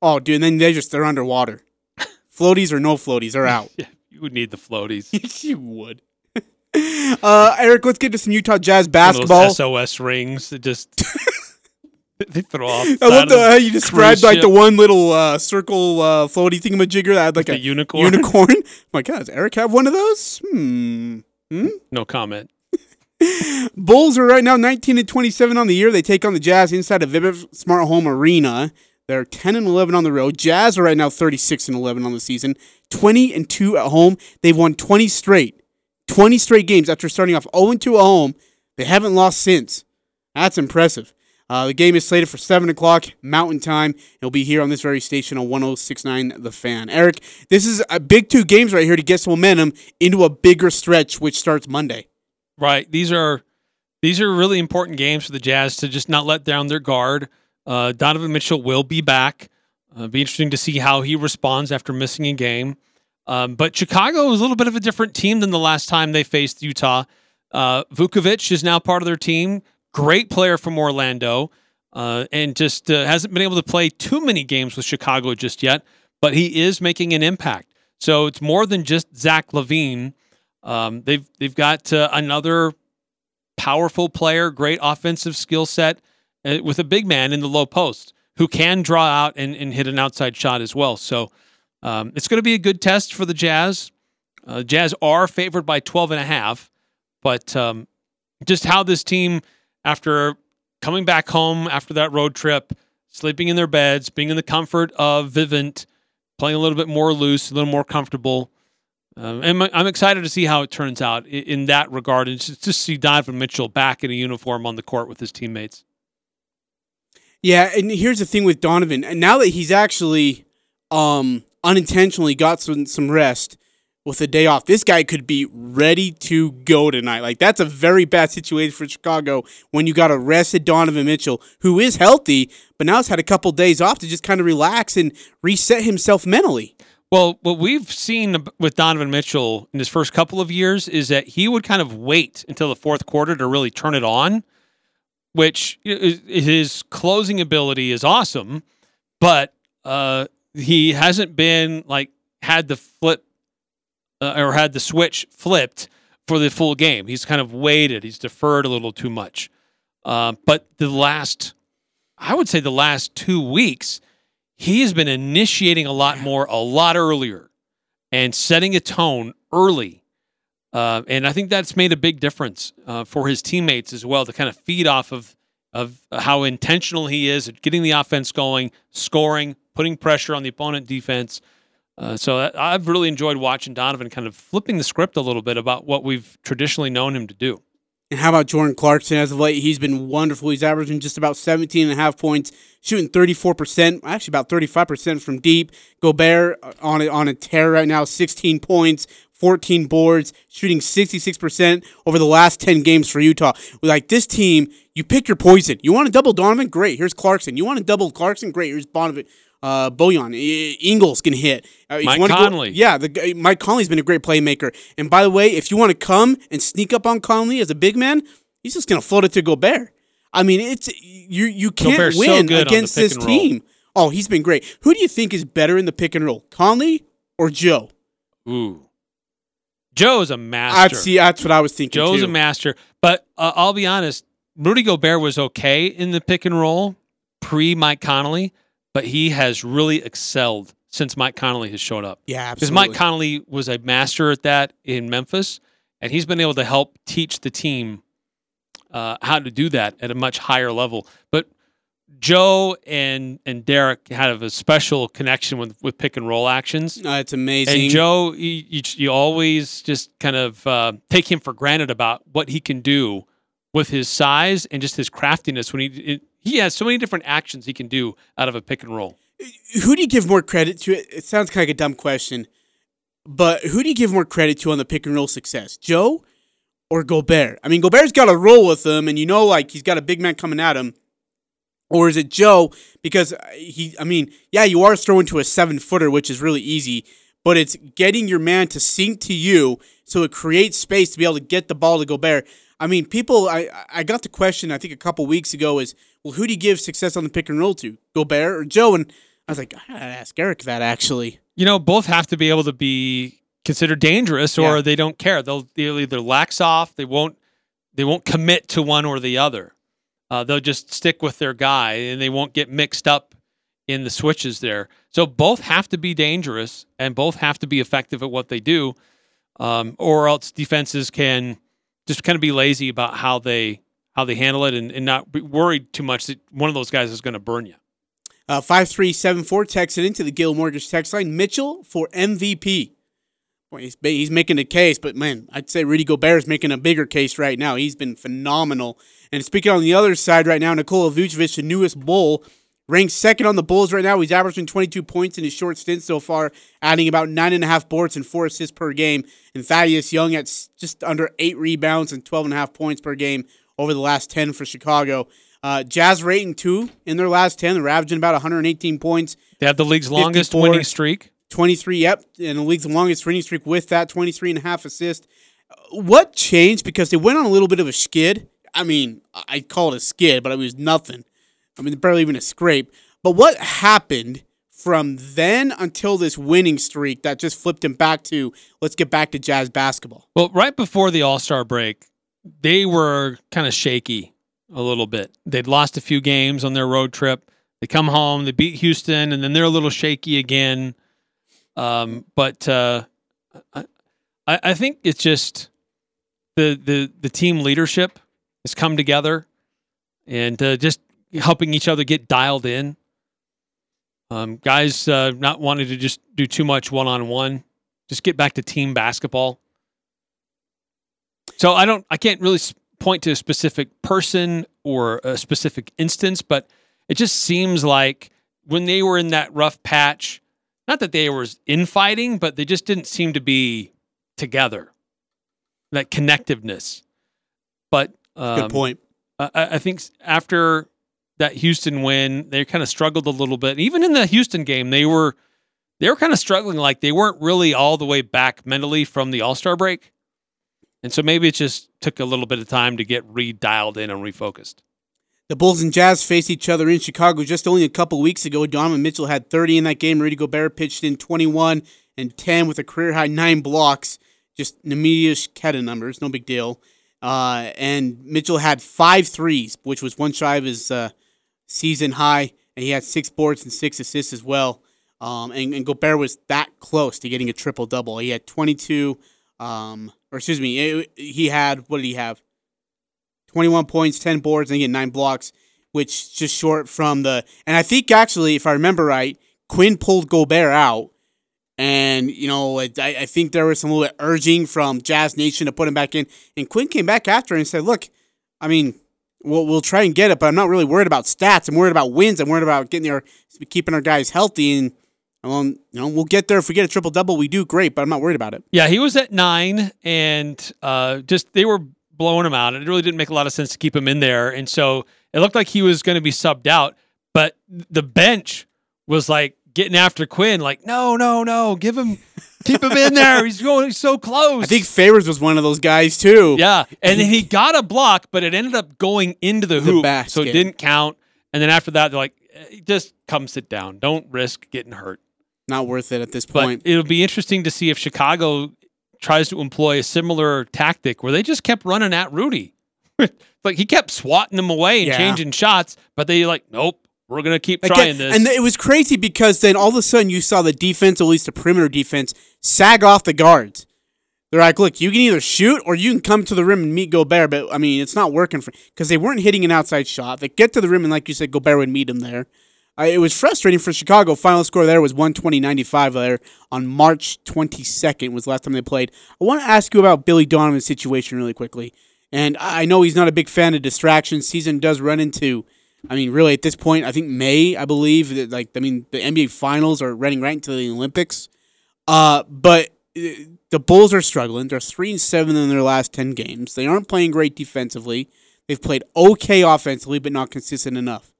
A: Oh, dude, and then they just they're underwater. floaties or no floaties, they're out.
B: Yeah, you would need the floaties.
A: you would. Uh, Eric, let's get to some Utah Jazz basketball.
B: those SOS rings that just they throw off.
A: I love the how you described like the one little uh, circle uh, floaty thingamajigger that had like a
B: unicorn.
A: Unicorn. I'm God, does Eric have one of those? Hmm. Hmm?
B: No comment.
A: Bulls are right now 19 and 27 on the year. They take on the Jazz inside of Vivint Smart Home Arena. They're 10 and 11 on the road. Jazz are right now 36 and 11 on the season. 20 and 2 at home. They've won 20 straight. 20 straight games after starting off 0 and 2 at home. They haven't lost since. That's impressive. Uh, the game is slated for 7 o'clock Mountain Time. It'll be here on this very station on 1069 The Fan. Eric, this is a big two games right here to get some momentum into a bigger stretch, which starts Monday.
B: Right. These are these are really important games for the Jazz to just not let down their guard. Uh, Donovan Mitchell will be back. Uh, be interesting to see how he responds after missing a game. Um, but Chicago is a little bit of a different team than the last time they faced Utah. Uh, Vucevic is now part of their team. Great player from Orlando, uh, and just uh, hasn't been able to play too many games with Chicago just yet. But he is making an impact. So it's more than just Zach LaVine. Um, they've they've got uh, another powerful player, great offensive skill set uh, with a big man in the low post who can draw out and, and hit an outside shot as well. So um, it's going to be a good test for the Jazz. Uh, Jazz are favored by 12 and a half, but um, just how this team, after coming back home after that road trip, sleeping in their beds, being in the comfort of Vivint, playing a little bit more loose, a little more comfortable. Um, and I'm- excited to see how it turns out in, that regard, and just to see Donovan Mitchell back in a uniform on the court with his teammates.
A: Yeah, and here's the thing with Donovan. Now that he's actually um unintentionally got some some rest with a day off, this guy could be ready to go tonight. Like that's a very bad situation for Chicago when you got a rested Donovan Mitchell, who is healthy, but now has had a couple days off to just kind of relax and reset himself mentally.
B: Well, what we've seen with Donovan Mitchell in his first couple of years is that he would kind of wait until the fourth quarter to really turn it on, which his closing ability is awesome, but uh, he hasn't been like had the flip uh, or had the switch flipped for the full game. He's kind of waited. He's deferred a little too much. Uh, but the last I would say the last two weeks, he has been initiating a lot more, a lot earlier, and setting a tone early. Uh, and I think that's made a big difference uh, for his teammates as well to kind of feed off of of how intentional he is at getting the offense going, scoring, putting pressure on the opponent defense. Uh, so that, I've really enjoyed watching Donovan kind of flipping the script a little bit about what we've traditionally known him to do.
A: And how about Jordan Clarkson as of late? He's been wonderful. He's averaging just about 17 and a half points, shooting 34%, actually about 35% from deep. Gobert uh, on a, on a tear right now, 16 points, 14 boards, shooting 66% over the last 10 games for Utah. Like this team, you pick your poison. You want to double Donovan? Great. Here's Clarkson. You want to double Clarkson? Great. Here's Donovan. Uh, Bojan, Ingles can hit. Uh,
B: Mike Conley.
A: Go, yeah, the, Mike Conley's been a great playmaker. And by the way, if you want to come and sneak up on Conley as a big man, he's just gonna float it to Gobert. I mean, it's you you can't
B: Gobert's
A: win
B: so
A: against this team. Oh, he's been great. Who do you think is better in the pick and roll, Conley or Joe?
B: Ooh, Joe's a master.
A: I'd see. That's what I was thinking.
B: Joe's
A: too.
B: a master. But uh, I'll be honest, Rudy Gobert was okay in the pick and roll pre Mike Conley, but he has really excelled since Mike Conley has showed up.
A: Yeah,
B: Because. Mike Conley was a master at that in Memphis, and he's been able to help teach the team uh, how to do that at a much higher level. But Joe and and Derek had a special connection with, with pick and roll actions.
A: Uh, it's amazing.
B: And Joe, you, you, you always just kind of uh, take him for granted about what he can do with his size and just his craftiness when he he has so many different actions he can do out of a pick and roll.
A: who do you give more credit to? It sounds kind of like a dumb question, but who do you give more credit to on the pick and roll success, Joe or Gobert? I mean, Gobert's got to roll with them, and you know, like he's got a big man coming at him. Or is it Joe? Because uh, he, I mean, yeah, you are throwing to a seven footer, which is really easy, but it's getting your man to sink to you so it creates space to be able to get the ball to Gobert. I mean, people, I, I got the question, I think a couple weeks ago is, well, who do you give success on the pick and roll to, Gobert or Joe? And I was like, I gotta ask Eric that actually.
B: You know, both have to be able to be considered dangerous, or
A: Yeah.
B: they don't care. They'll they'll either lax off, they won't they won't commit to one or the other. Uh, they'll just stick with their guy, and they won't get mixed up in the switches there. So both have to be dangerous, and both have to be effective at what they do, um, or else defenses can just kind of be lazy about how they how they handle it, and, and not be worried too much that one of those guys is going to burn you.
A: Uh, 5374 texted into the Guild Mortgage text line. Mitchell for MVP. Boy, he's, he's making a case, but man, I'd say Rudy Gobert is making a bigger case right now. He's been phenomenal. And speaking on the other side right now, Nikola Vucevic, the newest Bull, ranks second on the Bulls right now. He's averaging 22 points in his short stint so far, adding about nine and a half boards and four assists per game. And Thaddeus Young at just under eight rebounds and 12 and a half points per game over the last 10 for Chicago. Uh, Jazz rating two in their last 10. They're averaging about 118 points.
B: They have the league's longest winning streak.
A: 23, yep, and the league's longest winning streak with that 23 and a half assist. What changed? Because they went on a little bit of a skid. I mean, I call it a skid, but it was nothing. I mean, barely even a scrape. But what happened from then until this winning streak that just flipped him back to let's get back to Jazz basketball?
B: Well, right before the All Star break, they were kind of shaky a little bit. They'd lost a few games on their road trip. They come home, they beat Houston, and then they're a little shaky again. Um, but uh, I, I think it's just the the the team leadership has come together and uh, just helping each other get dialed in. Um, guys uh, not wanting to just do too much one on one, just get back to team basketball. So I don't, I can't really point to a specific person or a specific instance, but it just seems like when they were in that rough patch, not that they were infighting, but they just didn't seem to be together. That connectiveness. But um,
A: Good point.
B: I, I I think after that Houston win, they kind of struggled a little bit. Even in the Houston game, they were they were kind of struggling, like they weren't really all the way back mentally from the All Star break. And so maybe it just took a little bit of time to get re-dialed in and refocused.
A: The Bulls and Jazz faced each other in Chicago just only a couple weeks ago. Donovan Mitchell had 30 in that game. Rudy Gobert pitched in 21 and 10 with a career high nine blocks. Just Neemias Queta numbers, no big deal. Uh, and Mitchell had five threes, which was one shy of his uh, season high, and he had six boards and six assists as well. Um, and, and Gobert was that close to getting a triple double. He had 22, um, or excuse me, it- he had, what did he have? 21 points, 10 boards, and again, nine blocks, which just short from the. And I think actually, if I remember right, Quin pulled Gobert out. And, you know, I, I think there was some little bit urging from Jazz Nation to put him back in. And Quin came back after and said, look, I mean, we'll, we'll try and get it, but I'm not really worried about stats. I'm worried about wins. I'm worried about getting our, keeping our guys healthy. And, well, you know, we'll get there. If we get a triple double, we do great, but I'm not worried about it.
B: Yeah, he was at nine, and uh, just they were blowing him out. It really didn't make a lot of sense to keep him in there, and so it looked like he was going to be subbed out. But the bench was like getting after Quin, like, no, no, no, give him, keep him in there. He's going so close.
A: I think Favors was one of those guys, too.
B: Yeah, and then he got a block, but it ended up going into the
A: The
B: hoop, so it didn't count. And then after that, they're like, eh, just come sit down. Don't risk getting hurt.
A: Not worth it at this
B: But
A: point.
B: it'll be interesting to see if Chicago tries to employ a similar tactic where they just kept running at Rudy. like he kept swatting them away and
A: Yeah.
B: changing shots, but they like, nope, we're gonna keep
A: Again,
B: trying this.
A: And it was crazy because then all of a sudden you saw the defense, at least the perimeter defense, sag off the guards. They're like, look, you can either shoot or you can come to the rim and meet Gobert. But I mean, it's not working for because they weren't hitting an outside shot. They get to the rim and, like you said, Gobert would meet him there. Uh, it was frustrating for Chicago. Final score there was 120-95 there on March 22nd was the last time they played. I want to ask you about Billy Donovan's situation really quickly. And I I know he's not a big fan of distractions. Season does run into, I mean, really at this point, I think May, I believe that like I mean the NBA Finals are running right into the Olympics. Uh, but uh, the Bulls are struggling. They're three and seven in their last ten games. They aren't playing great defensively. They've played okay offensively, but not consistent enough.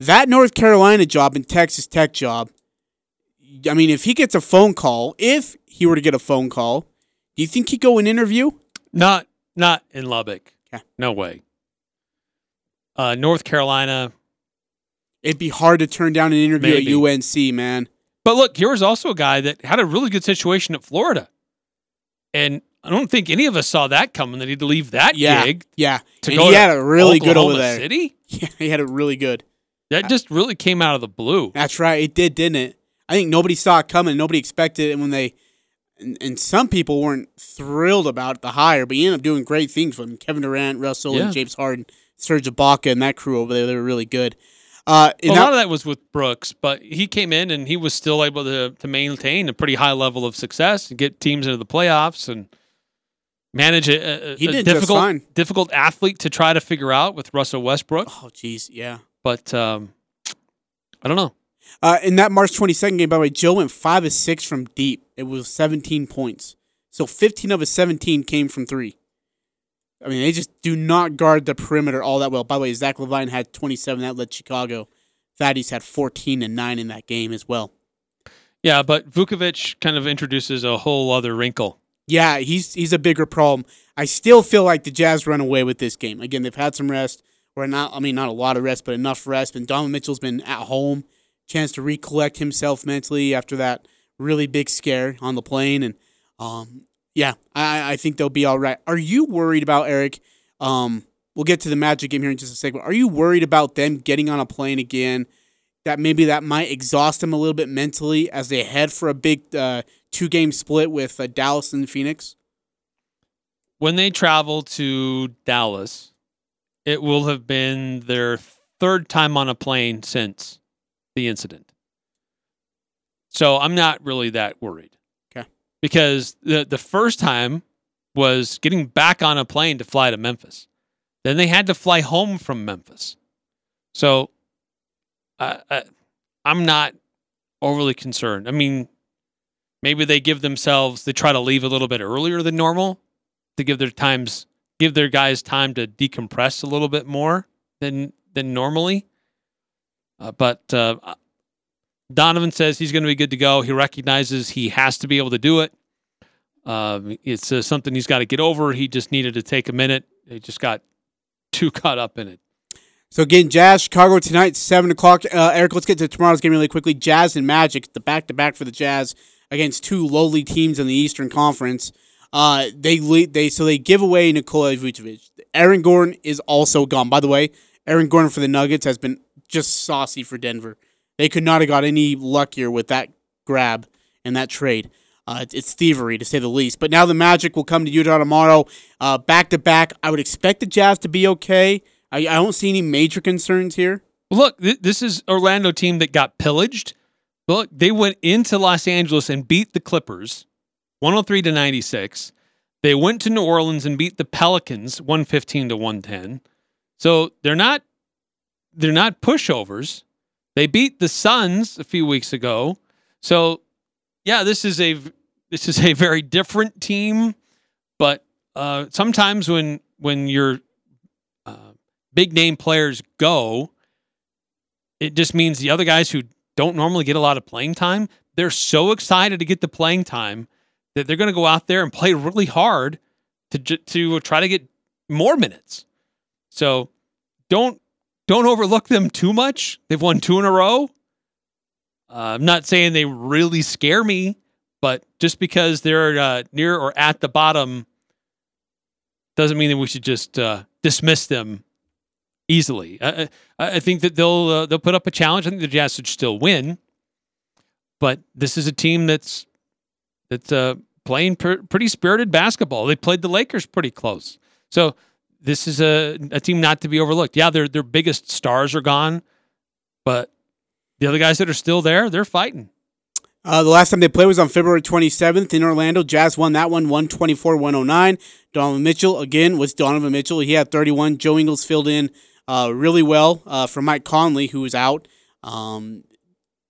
A: That North Carolina job and Texas Tech job. I mean, if he gets a phone call, if he were to get a phone call, do you think he'd go and interview?
B: not not in Lubbock.
A: Okay.
B: No way. Uh, North Carolina.
A: It'd be hard to turn down an interview
B: Maybe.
A: at UNC, man.
B: But look, here was also a guy that had a really good situation at Florida. And I don't think any of us saw that coming that he'd leave that
A: Yeah,
B: gig
A: yeah.
B: to
A: And
B: go
A: he
B: to
A: had a really good over
B: Oklahoma
A: there.
B: City.
A: Yeah, he had it really good.
B: That just really came out of the blue.
A: That's right. It did, didn't it? I think nobody saw it coming. Nobody expected it. And when they, and, and some people weren't thrilled about the hire, but he ended up doing great things for him. Kevin Durant, Russell,
B: Yeah.
A: and James Harden, Serge Ibaka, and that crew over there, they were really good. Uh,
B: a
A: that-
B: lot of that was with Brooks, but he came in and he was still able to to maintain a pretty high level of success and get teams into the playoffs and manage a, a,
A: He
B: a difficult difficult athlete to try to figure out with Russell Westbrook.
A: oh, jeez, yeah.
B: But um, I don't know.
A: Uh, in that March 22nd game, by the way, Joe went 5 of 6 from deep. It was 17 points. So 15 of his 17 came from three. I mean, they just do not guard the perimeter all that well. By the way, Zach LaVine had 27. That led Chicago. Thaddeus had 14 and 9 in that game as well.
B: Yeah, but Vucevic kind of introduces a whole other wrinkle.
A: Yeah, he's he's a bigger problem. I still feel like the Jazz run away with this game. Again, they've had some rest, or not. I mean, not a lot of rest, but enough rest. And Donovan Mitchell's been at home, chance to recollect himself mentally after that really big scare on the plane. And um, yeah, I, I think they'll be all right. Are you worried about Eric? Um, we'll get to the Magic game here in just a second. Are you worried about them getting on a plane again? That maybe that might exhaust them a little bit mentally as they head for a big uh, two game split with uh, Dallas and Phoenix.
B: When they travel to Dallas, it will have been their third time on a plane since the incident. So I'm not really that worried. Because the the first time was getting back on a plane to fly to Memphis. Then they had to fly home from Memphis. So uh, I'm not overly concerned. I mean, maybe they give themselves they try to leave a little bit earlier than normal to give their times give their guys time to decompress a little bit more than than normally. Uh, but uh, Donovan says he's going to be good to go. He recognizes he has to be able to do it. Um, it's uh, something he's got to get over. He just needed to take a minute. He just got too caught up in it.
A: So again, Jazz Chicago tonight, seven o'clock. Uh, Eric, let's get to tomorrow's game really quickly. Jazz and Magic, the back to back for the Jazz against two lowly teams in the Eastern Conference. Uh, they lead, they so they give away Nikola Vucevic. Aaron Gordon is also gone. By the way, Aaron Gordon for the Nuggets has been just saucy for Denver. They could not have got any luckier with that grab and that trade. Uh, it's- thievery to say the least. But now the Magic will come to Utah tomorrow, back to back. I would expect the Jazz to be okay. I, I don't see any major concerns here.
B: Look, th- this is Orlando team that got pillaged. Look, they went into Los Angeles and beat the Clippers 103 to 96. They went to New Orleans and beat the Pelicans 115 to 110. So they're not they're not pushovers. They beat the Suns a few weeks ago. So yeah, this is a this is a very different team, but uh, sometimes when when your uh, big name players go, it just means the other guys who don't normally get a lot of playing time, they're so excited to get the playing time that they're going to go out there and play really hard to to try to get more minutes. So don't don't overlook them too much. They've won two in a row. Uh, I'm not saying they really scare me, but just because they're uh, near or at the bottom doesn't mean that we should just uh, dismiss them easily. I, I, think that they'll uh, they'll put up a challenge. I think the Jazz should still win, but this is a team that's that's uh, playing pr- pretty spirited basketball. They played the Lakers pretty close, so this is a, a team not to be overlooked. Yeah, their their biggest stars are gone, but the other guys that are still there, they're fighting.
A: Uh, the last time they played was on February 27th in Orlando. Jazz won that one 124 109. Donovan Mitchell, again, was Donovan Mitchell. He had 31. Joe Ingles filled in uh, really well uh, for Mike Conley, who was out. Um,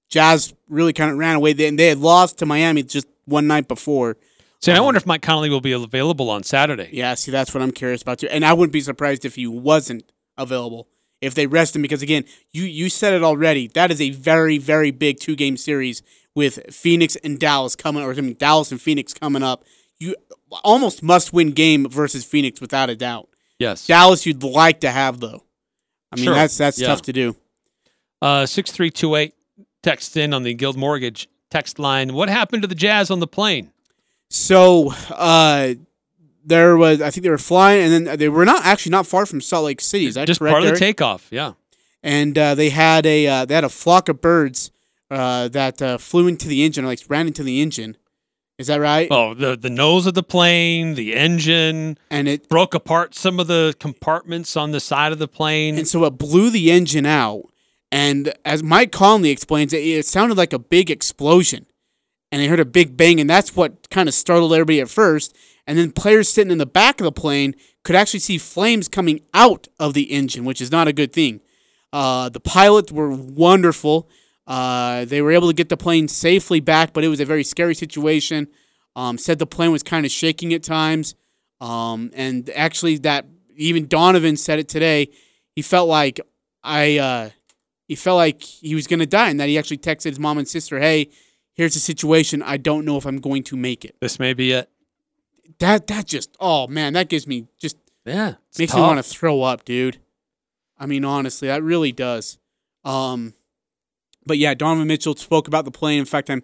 A: Jazz really kind of ran away. They, they had lost to Miami just one night before.
B: See, I wonder if Mike Conley will be available on Saturday.
A: Yeah, see, that's what I'm curious about too. And I wouldn't be surprised if he wasn't available if they rest him because again, you you said it already. That is a very very big two game series with Phoenix and Dallas coming, or I mean Dallas and Phoenix coming up. You almost must win game versus Phoenix without a doubt.
B: Yes.
A: Dallas, you'd like to have though. I mean,
B: Sure.
A: that's that's
B: Yeah.
A: tough to do.
B: Uh, 6328 text in on the Guild Mortgage text line. What happened to the Jazz on the plane?
A: So uh, there was, I think they were flying, and then they were not actually not far from Salt Lake City. Is that
B: Just
A: correct,
B: part of the takeoff. Yeah.
A: and uh, they had a uh, they had a flock of birds uh, that uh, flew into the engine, or like ran into the engine. Is that right?
B: Oh, the the nose of the plane, the engine,
A: and it
B: broke apart some of the compartments on the side of the plane.
A: And so it blew the engine out. And as Mike Conley explains, it, it sounded like a big explosion. And they heard a big bang, and that's what kind of startled everybody at first. And then players sitting in the back of the plane could actually see flames coming out of the engine, which is not a good thing. Uh, the pilots were wonderful. Uh, they were able to get the plane safely back, but it was a very scary situation. Um, said the plane was kind of shaking at times. Um, and actually, that even Donovan said it today. He felt like I, uh, he felt like he was gonna die, and that he actually texted his mom and sister, "Hey, here's the situation. I don't know if I'm going to make it."
B: This may be it.
A: That that just, oh man, that gives me just
B: Yeah, it's
A: makes me want to throw up, dude. I mean, honestly, that really does. Um, but yeah, Donovan Mitchell spoke about the plane. In fact, I'm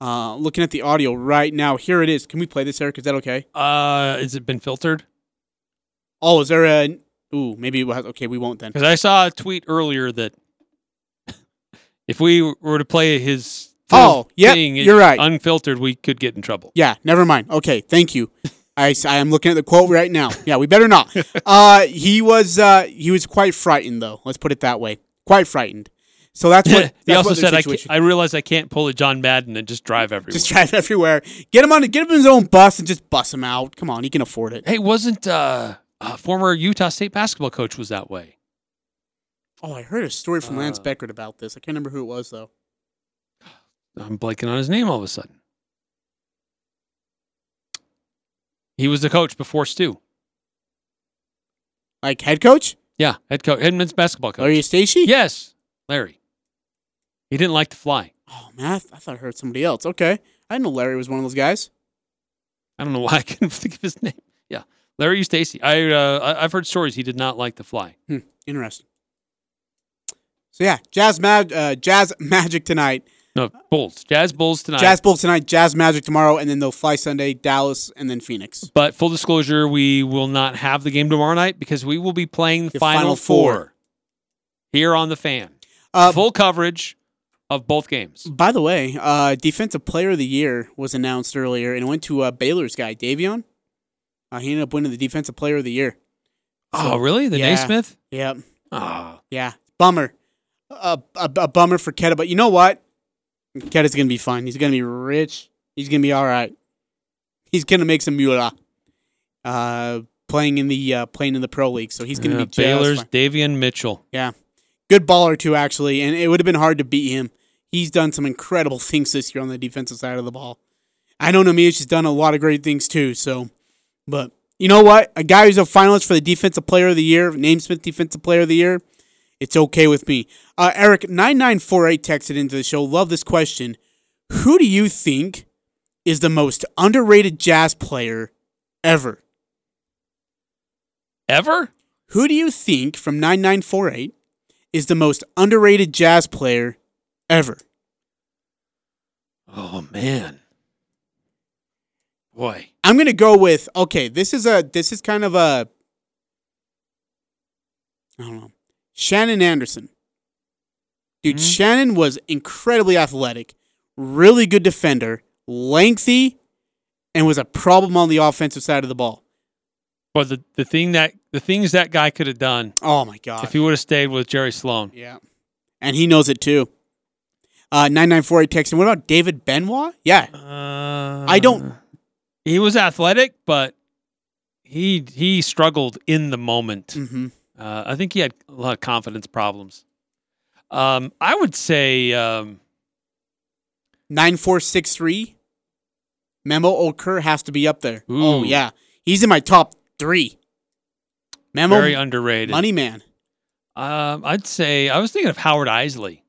A: uh, looking at the audio right now. Here it is. Can we play this, Eric? Is that okay?
B: Uh, has it been filtered?
A: Oh, is there a? Ooh, maybe it was. Okay, we won't then.
B: Because I saw a tweet earlier that if we were to play his full
A: Oh,
B: yeah,
A: you're right.
B: unfiltered, we could get in trouble.
A: Yeah, never mind. Okay, thank you. I, I am looking at the quote right now. Yeah, we better not. Uh, he was uh, he was quite frightened though. Let's put it that way. Quite frightened. So that's what.
B: he also
A: what
B: said, I, I realize I can't pull a John Madden and just drive everywhere.
A: just drive everywhere. Get him on. Get him in his own bus and just bus him out. Come on, he can afford it.
B: hey, wasn't uh, a former Utah State basketball coach was that way?
A: Oh, I heard a story from Lance
B: Uh,
A: Beckert about this. I can't remember who it was though.
B: I'm blanking on his name all of a sudden. He was the coach before Stew.
A: Like head coach
B: Yeah, head coach, head men's basketball coach.
A: Larry Eustachy.
B: Yes, Larry. He didn't like to fly.
A: Oh man, I, th- I thought I heard somebody else. Okay, I didn't know Larry was one of those guys.
B: I don't know why I couldn't think of his name. Yeah, Larry Eustachy. I uh, I've heard stories he did not like to fly.
A: Hmm, interesting. So yeah, Jazz Mag- uh, Jazz Magic tonight.
B: No, Bulls, Jazz Bulls tonight.
A: Jazz Bulls tonight. Jazz Magic tomorrow, and then they'll fly Sunday. Dallas, and then Phoenix.
B: But full disclosure, we will not have the game tomorrow night because we will be playing the,
A: The
B: final,
A: Final
B: four.
A: Four.
B: here on the fan.
A: Uh,
B: Full coverage of both games.
A: By the way, uh, defensive player of the year was announced earlier, and it went to uh, Baylor's guy Davion. Uh, he ended up winning the defensive player of the year.
B: Oh, really? The
A: yeah,
B: Naismith?
A: Yep.
B: Oh.
A: Yeah, bummer. A, a, a bummer for Queta, but you know what? Queta's gonna be fine. He's gonna be rich. He's gonna be all right. He's gonna make some moolah. Uh, playing in the uh, playing in the pro league, so he's gonna
B: Yeah,
A: be
B: Baylor's
A: fine.
B: Davion Mitchell.
A: Yeah, good baller too, actually, and it would have been hard to beat him. He's done some incredible things this year on the defensive side of the ball. I know Neemias has done a lot of great things too. So, but you know what? A guy who's a finalist for the defensive player of the year, Naismith defensive player of the year, it's okay with me. Uh, Eric nine nine four eight texted into the show. Love this question. Who do you think is the most underrated jazz player ever?
B: Ever?
A: Who do you think from 9948 is the most underrated jazz player ever?
B: Oh man. Boy.
A: I'm going to go with okay, this is a this is kind of a I don't know. Shandon Anderson. Dude, Shandon was incredibly athletic, really good defender, lengthy, and was a problem on the offensive side of the ball.
B: But the, the thing that the things that guy could have done
A: Oh my god.
B: if he would have stayed with Jerry Sloan.
A: Yeah. And he knows it too. Uh 9948 text. And what about David Benoit? Yeah. I don't
B: He was athletic, but he he struggled in the moment.
A: Mhm.
B: Uh, I think he had a lot of confidence problems. Um, I would say um,
A: 9463 Memo Okur has to be up there. Oh yeah. He's in my top 3. Memo
B: very underrated.
A: Money man.
B: Um, I'd say I was thinking of Howard Eisley.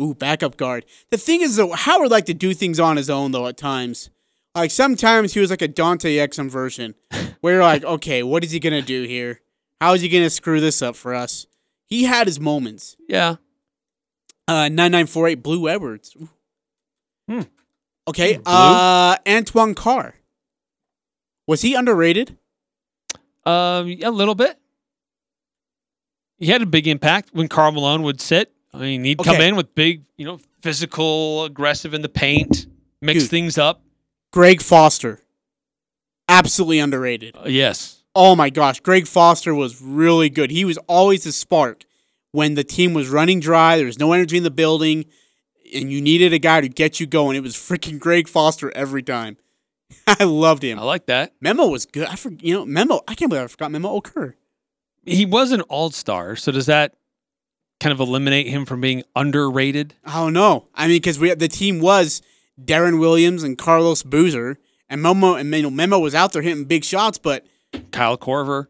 A: Ooh, backup guard. The thing is though, Howard liked to do things on his own though at times. Like sometimes he was like a Dante Exum version. where you're like, okay, what is he gonna do here? How is he gonna screw this up for us? He had his moments.
B: Yeah.
A: Uh, 9948 Blue Edwards.
B: Hmm.
A: Okay.
B: Blue?
A: Uh, Antoine Carr. Was he underrated?
B: Um, a little bit. He had a big impact when Karl Malone would sit. I mean, he'd come in with big, you know, physical, aggressive in the paint, mix
A: Dude.
B: things up.
A: Greg Foster. Absolutely underrated.
B: Uh, yes.
A: Oh my gosh, Greg Foster was really good. He was always the spark when the team was running dry. There was no energy in the building, and you needed a guy to get you going. It was freaking Greg Foster every time. I loved him.
B: I like that.
A: Memo was good. I forget, you know, Memo. I can't believe I forgot Memo Okur.
B: He was an all star. So does that kind of eliminate him from being underrated?
A: I don't know. I mean, because we the team was Deron Williams and Carlos Boozer, and Memo and you know, Memo was out there hitting big shots, but
B: Kyle Korver,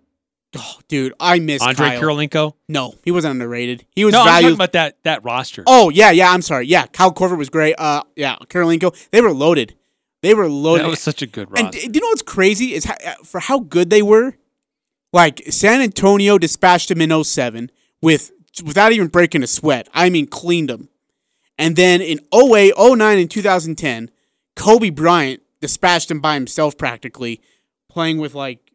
A: oh, dude, I miss
B: Andre
A: Kyle.
B: Kirilenko.
A: No, he wasn't underrated. He was
B: no, I'm talking about that that roster.
A: Oh yeah, yeah. I'm sorry. Yeah, Kyle Korver was great. Uh, yeah, Kirilenko. They were loaded. They were loaded.
B: that was such a good roster.
A: and do you know what's crazy is how, uh, for how good they were. Like San Antonio dispatched him in 07 with without even breaking a sweat. I mean, cleaned them. And then in 08, 09, and 2010, Kobe Bryant dispatched him by himself practically, playing with like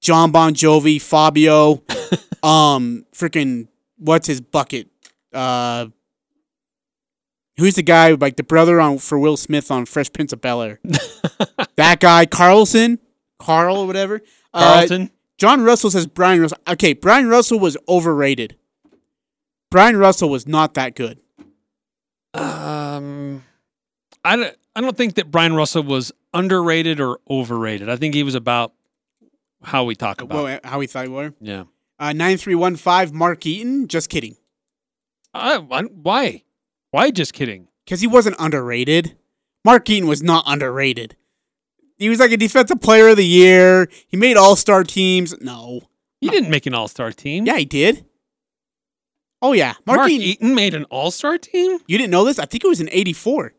A: John Bon Jovi, Fabio, um, freaking what's his bucket? Uh, who's the guy like the brother on for Will Smith on Fresh Prince of Bel Air? that guy, Carlson, Carl or whatever. Uh,
B: Carlton.
A: John Russell says Bryon Russell. Okay, Bryon Russell was overrated. Bryon Russell was not that good.
B: Um, I don't, I don't think that Bryon Russell was underrated or overrated. I think he was about how we talk about.
A: Well, how we thought we were.
B: yeah.
A: Uh, nine three one five. Mark Eaton. Just kidding.
B: I, why? Why? Just kidding.
A: Because he wasn't underrated. Mark Eaton was not underrated. He was like a defensive player of the year. He made all star teams. No.
B: He didn't make an All Star team.
A: Yeah, he did. Oh yeah, Mark,
B: Mark,
A: Eaton.
B: Eaton made an All Star team.
A: You didn't know this? I think it was in '84.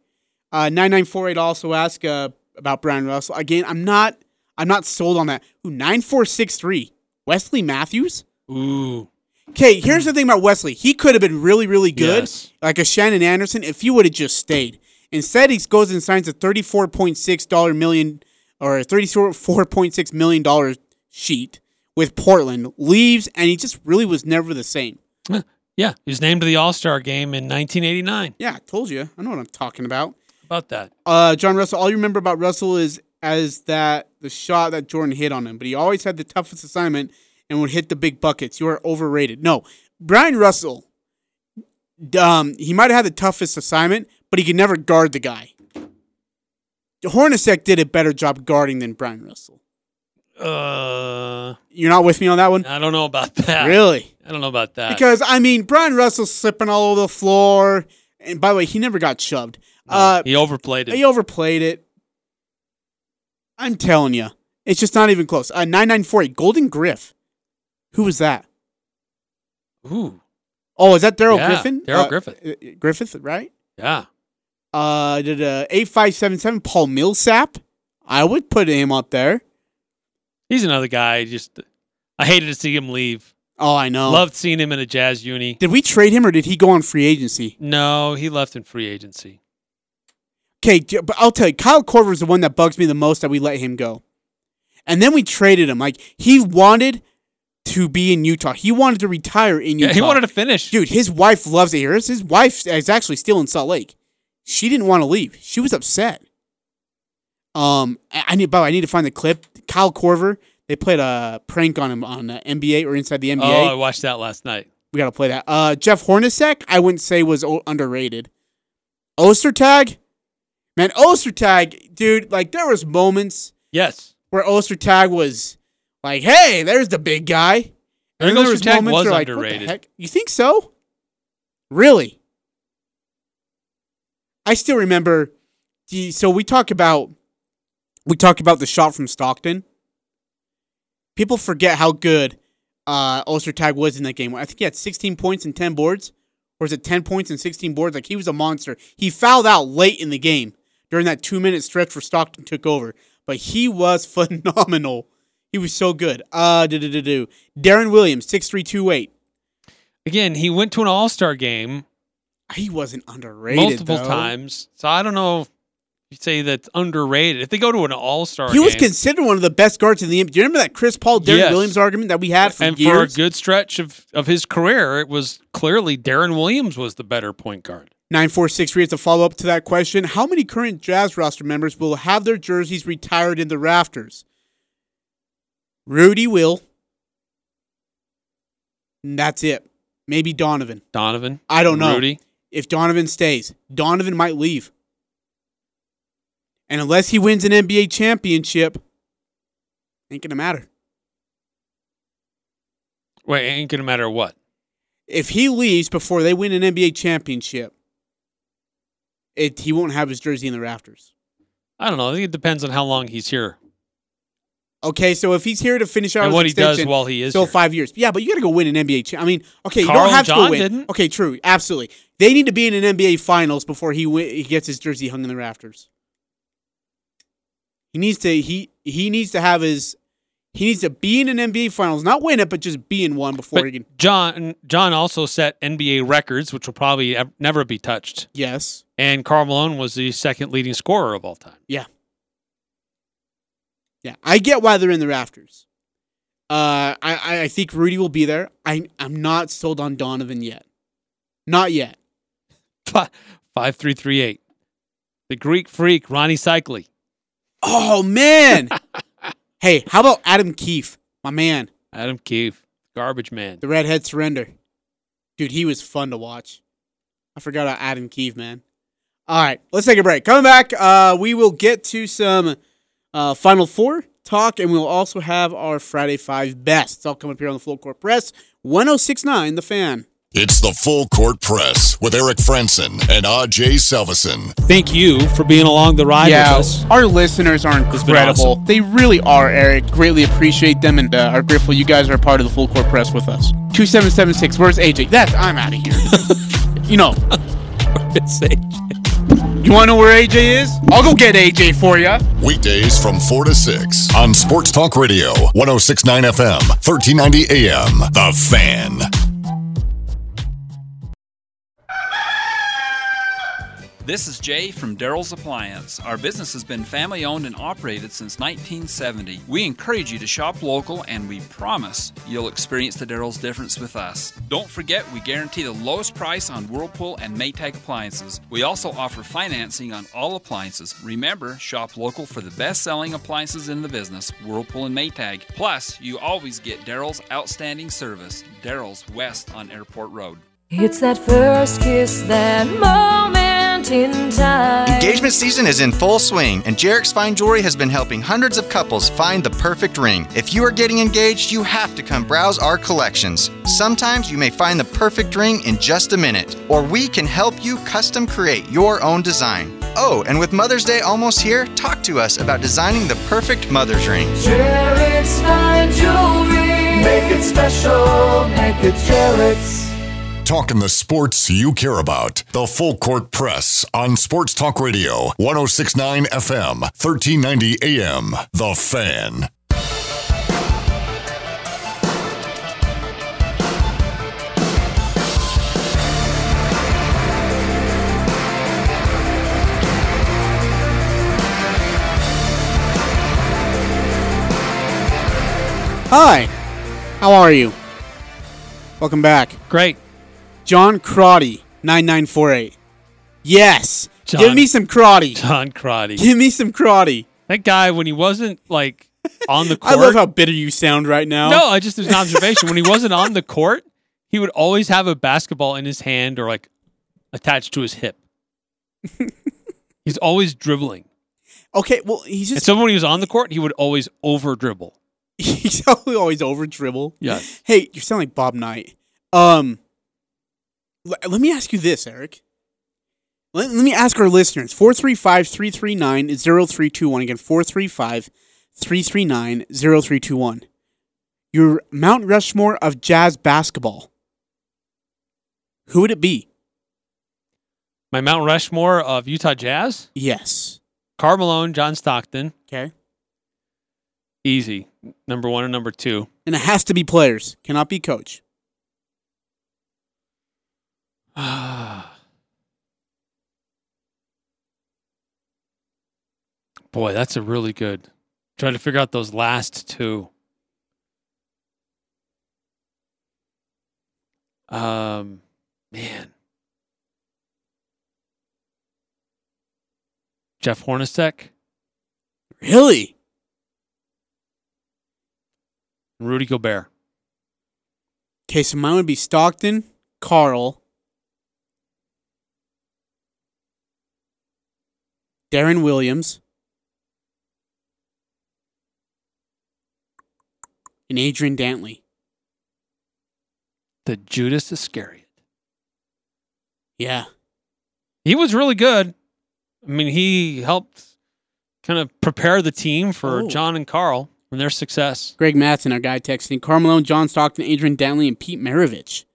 A: Uh, Nine nine four eight also asked uh, about Bryon Russell. Again, I'm not. I'm not sold on that. Ooh, nine four six three. Wesley Matthews.
B: Ooh.
A: Okay, here's the thing about Wesley. He could have been really, really good,
B: Yes.
A: like a Shandon Anderson, if he would have just stayed. Instead, he goes and signs a thirty-four point six dollar million or thirty-four point six million dollar sheet with Portland. Leaves, and he just really was never the same.
B: Yeah, he was named to the All Star game in 1989.
A: Yeah, I told you. I know what I'm talking about.
B: About that.
A: Uh, John Russell. All you remember about Russell is as that the shot that Jordan hit on him, but he always had the toughest assignment and would hit the big buckets. You are overrated. No, Bryon Russell. Um, he might have had the toughest assignment, but he could never guard the guy. Hornacek did a better job guarding than Bryon Russell.
B: Uh,
A: You're not with me on that one?
B: I don't know about that.
A: Really?
B: I don't know about that.
A: Because I mean, Bryon Russell's slipping all over the floor, and by the way, he never got shoved. Uh,
B: he overplayed it.
A: he overplayed it. I'm telling you, it's just not even close. Uh, nine nine four eight Golden Griff. Who was that?
B: Ooh.
A: Oh, is that Daryl
B: Yeah,
A: Griffin?
B: Daryl
A: Uh,
B: Griffith.
A: uh, Griffith, right?
B: Yeah.
A: Uh, did uh eight five seven seven Paul Millsap? I would put him up there.
B: He's another guy. Just I hated to see him leave.
A: Oh, I know.
B: Loved seeing him in a Jazz uni.
A: Did we trade him or did he go on free agency?
B: No, he left in free agency.
A: Okay, but I'll tell you, Kyle Korver is the one that bugs me the most that we let him go. And then we traded him. Like he wanted to be in Utah. He wanted to retire in Utah.
B: Yeah, he wanted to finish.
A: Dude, his wife loves it here. His- wife is actually still in Salt Lake. She didn't want to leave. She was upset. Um, I need, but I need to find the clip. Kyle Korver. They played a prank on him on NBA or inside the NBA.
B: Oh, I watched that last night.
A: We got to play that. Uh, Jeff Hornacek, I wouldn't say was underrated. Ostertag, man, Ostertag, dude, like there was moments
B: Yes.
A: where Ostertag was like, "Hey, there's the big guy,"
B: I
A: and then
B: think
A: there was
B: Ostertag
A: moments
B: was
A: where like, "What the
B: underrated.
A: heck? You think so? Really?" I still remember. the- So we talk about we talk about the shot from Stockton. People forget how good uh, Ostertag was in that game. I think he had 16 points and 10 boards, or is it 10 points and 16 boards? Like he was a monster. He fouled out late in the game during that two minute stretch where Stockton took over, but he was phenomenal. He was so good. Uh, do do do do. Deron Williams, six three two eight.
B: Again, he went to an All Star game
A: He wasn't underrated
B: multiple
A: though.
B: times. So I don't know if you say that's underrated. If they go to an All Star
A: He
B: game,
A: was considered one of the best guards in the NBA. Do you remember that Chris Paul Deron
B: Yes.
A: Williams argument that we had for
B: and for a good stretch of, of his career, it was clearly Deron Williams was the better point guard.
A: 9463 is a follow up to that question. How many current Jazz roster members will have their jerseys retired in the rafters? Rudy will. And that's it. Maybe Donovan.
B: Donovan.
A: I don't know.
B: Rudy.
A: If Donovan stays, Donovan might leave. And unless he wins an NBA championship, ain't gonna matter.
B: Wait, ain't gonna matter what.
A: If he leaves before they win an NBA championship, it he won't have his jersey in the rafters.
B: I don't know. I think it depends on how long he's here.
A: Okay, so if he's here to finish out
B: And
A: his
B: what he does while he is
A: still
B: here.
A: five years. Yeah, but you got to go win an NBA. Cha- I mean, okay, you don't have
B: John
A: to win.
B: didn't.
A: Okay, true, absolutely. They need to be in an NBA Finals before he he gets his jersey hung in the rafters. He needs to he he needs to have his he needs to be in an NBA Finals, not win it, but just be in one before
B: But
A: he can.
B: John John also set NBA records, which will probably never be touched.
A: Yes.
B: And Karl Malone was the second leading scorer of all time.
A: Yeah. Yeah, I get why they're in the rafters. Uh, I, I think Rudy will be there. I I'm not sold on Donovan yet. Not yet.
B: Five three three eight. The Greek freak Rony Seikaly.
A: Oh man. hey, how about Adam Keefe, my man,
B: Adam Keefe, garbage man.
A: the redhead surrender? Dude, he was fun to watch. I forgot about Adam Keefe, man. All right, let's take a break. Coming back, uh, we will get to some uh, Final Four talk, and we'll also have our Friday Five best. It's all coming up here on the Full Court Press, 1069 The Fan.
K: It's the Full Court Press with Eric Frandsen and Aj Salvesen.
B: Thank you for being along the ride
P: yeah,
B: with us.
P: our listeners are
B: been
P: incredible.
B: awesome.
P: They really are, Eric. Greatly appreciate them and uh, are grateful you guys are part of the full court press with us. 2776, where's AJ? That's, I'm out of here. you know. it's AJ. You want to know where AJ is? I'll go get AJ for you.
K: Weekdays from 4 to 6 on Sports Talk Radio, 1069 FM, 1390 AM. The Fan.
E: This is Jay from Daryl's Appliance. Our business has been family owned and operated since 1970. We encourage you to shop local and we promise you'll experience the Daryl's difference with us. Don't forget, we guarantee the lowest price on Whirlpool and Maytag appliances. We also offer financing on all appliances. Remember, shop local for the best selling appliances in the business Whirlpool and Maytag. Plus, you always get Daryl's outstanding service. Daryl's West on Airport Road.
M: It's that first kiss, that moment in time.
Q: Engagement season is in full swing, and Jarek's Fine Jewelry has been helping hundreds of couples find the perfect ring. If you are getting engaged, you have to come browse our collections. Sometimes you may find the perfect ring in just a minute, or we can help you custom create your own design. Oh, and with Mother's Day almost here, talk to us about designing the perfect mother's ring.
M: Jarek's fine jewelry. Make it special, make it Jarek's.
K: Talking the sports you care about. The Full Court Press on Sports Talk Radio, 1069 FM, 1390 AM. The Fan.
A: Hi, how are you? Welcome back.
B: Great.
A: John Crotty, 9948. Yes. Give me some Crotty.
B: John Crotty.
A: Give me some Crotty.
B: That guy, when he wasn't like on the court.
A: I love how bitter you sound right now.
B: No, I just there's an observation. when he wasn't on the court, he would always have a basketball in his hand or like attached to his hip. he's always dribbling.
A: Okay, well, he's just.
B: And so when he was on the court, he would always over dribble.
A: he's always over dribble.
B: Yeah.
A: Hey, you sound like Bob Knight. Um, let me ask you this, Eric. Let, let me ask our listeners 435 339 0321. Again, 435 339 0321. Your Mount Rushmore of jazz basketball. Who would it be?
B: My Mount Rushmore of Utah Jazz?
A: Yes.
B: Karl Malone, John Stockton.
A: Okay.
B: Easy. Number one and number two.
A: And it has to be players, cannot be coach.
B: Boy, that's a really good. Trying to figure out those last two. Um, man. Jeff Hornacek,
A: Really?
B: Rudy Gobert.
A: Okay, so mine would be Stockton, Karl, Deron Williams, and Adrian Dantley.
B: The Judas Iscariot.
A: Yeah.
B: He was really good. I mean, he helped kind of prepare the team for
A: Oh.
B: John and Karl and their success.
A: Greg Matson, our guy texting. Carmelo, John Stockton, Adrian Dantley, and Pete Maravich.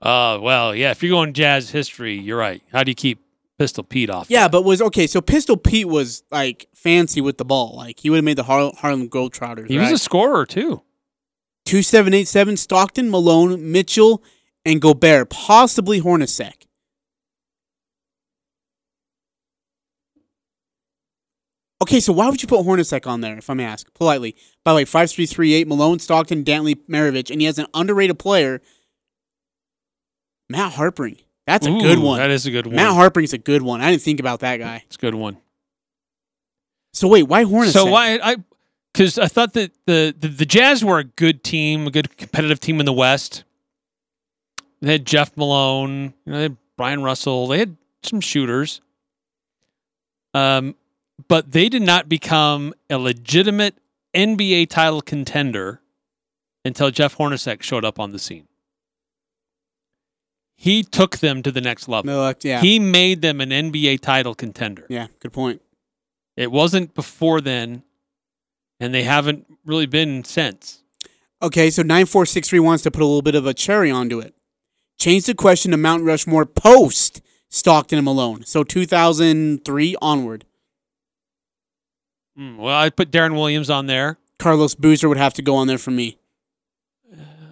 B: Uh, well, yeah, if you're going jazz history, you're right. How do you keep Pistol Pete off?
A: Yeah, but was okay. So Pistol Pete was like fancy with the ball. Like he would have made the Har- Harlem Globetrotters.
B: He
A: right?
B: was a scorer, too.
A: two seven eight seven. Stockton, Malone, Mitchell, and Gobert. Possibly Hornacek. Okay, so why would you put Hornacek on there, if I may ask politely? By the way, five three three eight. Malone, Stockton, Dantley, Maravich, and he has an underrated player, Matt Harpring. That's a good one.
B: that is a good one.
A: Matt Harpring's a good one. I didn't think about that guy.
B: It's a good one.
A: So wait, why Hornacek?
B: So why I because I thought that the, the the Jazz were a good team, a good competitive team in the West. They had Jeff Malone, you know, they had Bryon Russell, they had some shooters. Um, but they did not become a legitimate NBA title contender until Jeff Hornacek showed up on the scene. He took them to the next level.
A: No, yeah.
B: He made them an NBA title contender.
A: Yeah, good point.
B: It wasn't before then, and they haven't really been since.
A: Okay, so 94633 wants to put a little bit of a cherry onto it. Change the question to Mount Rushmore post Stockton and Malone. So 2003 onward.
B: Hmm, well, I put Deron Williams on there.
A: Carlos Boozer would have to go on there for me.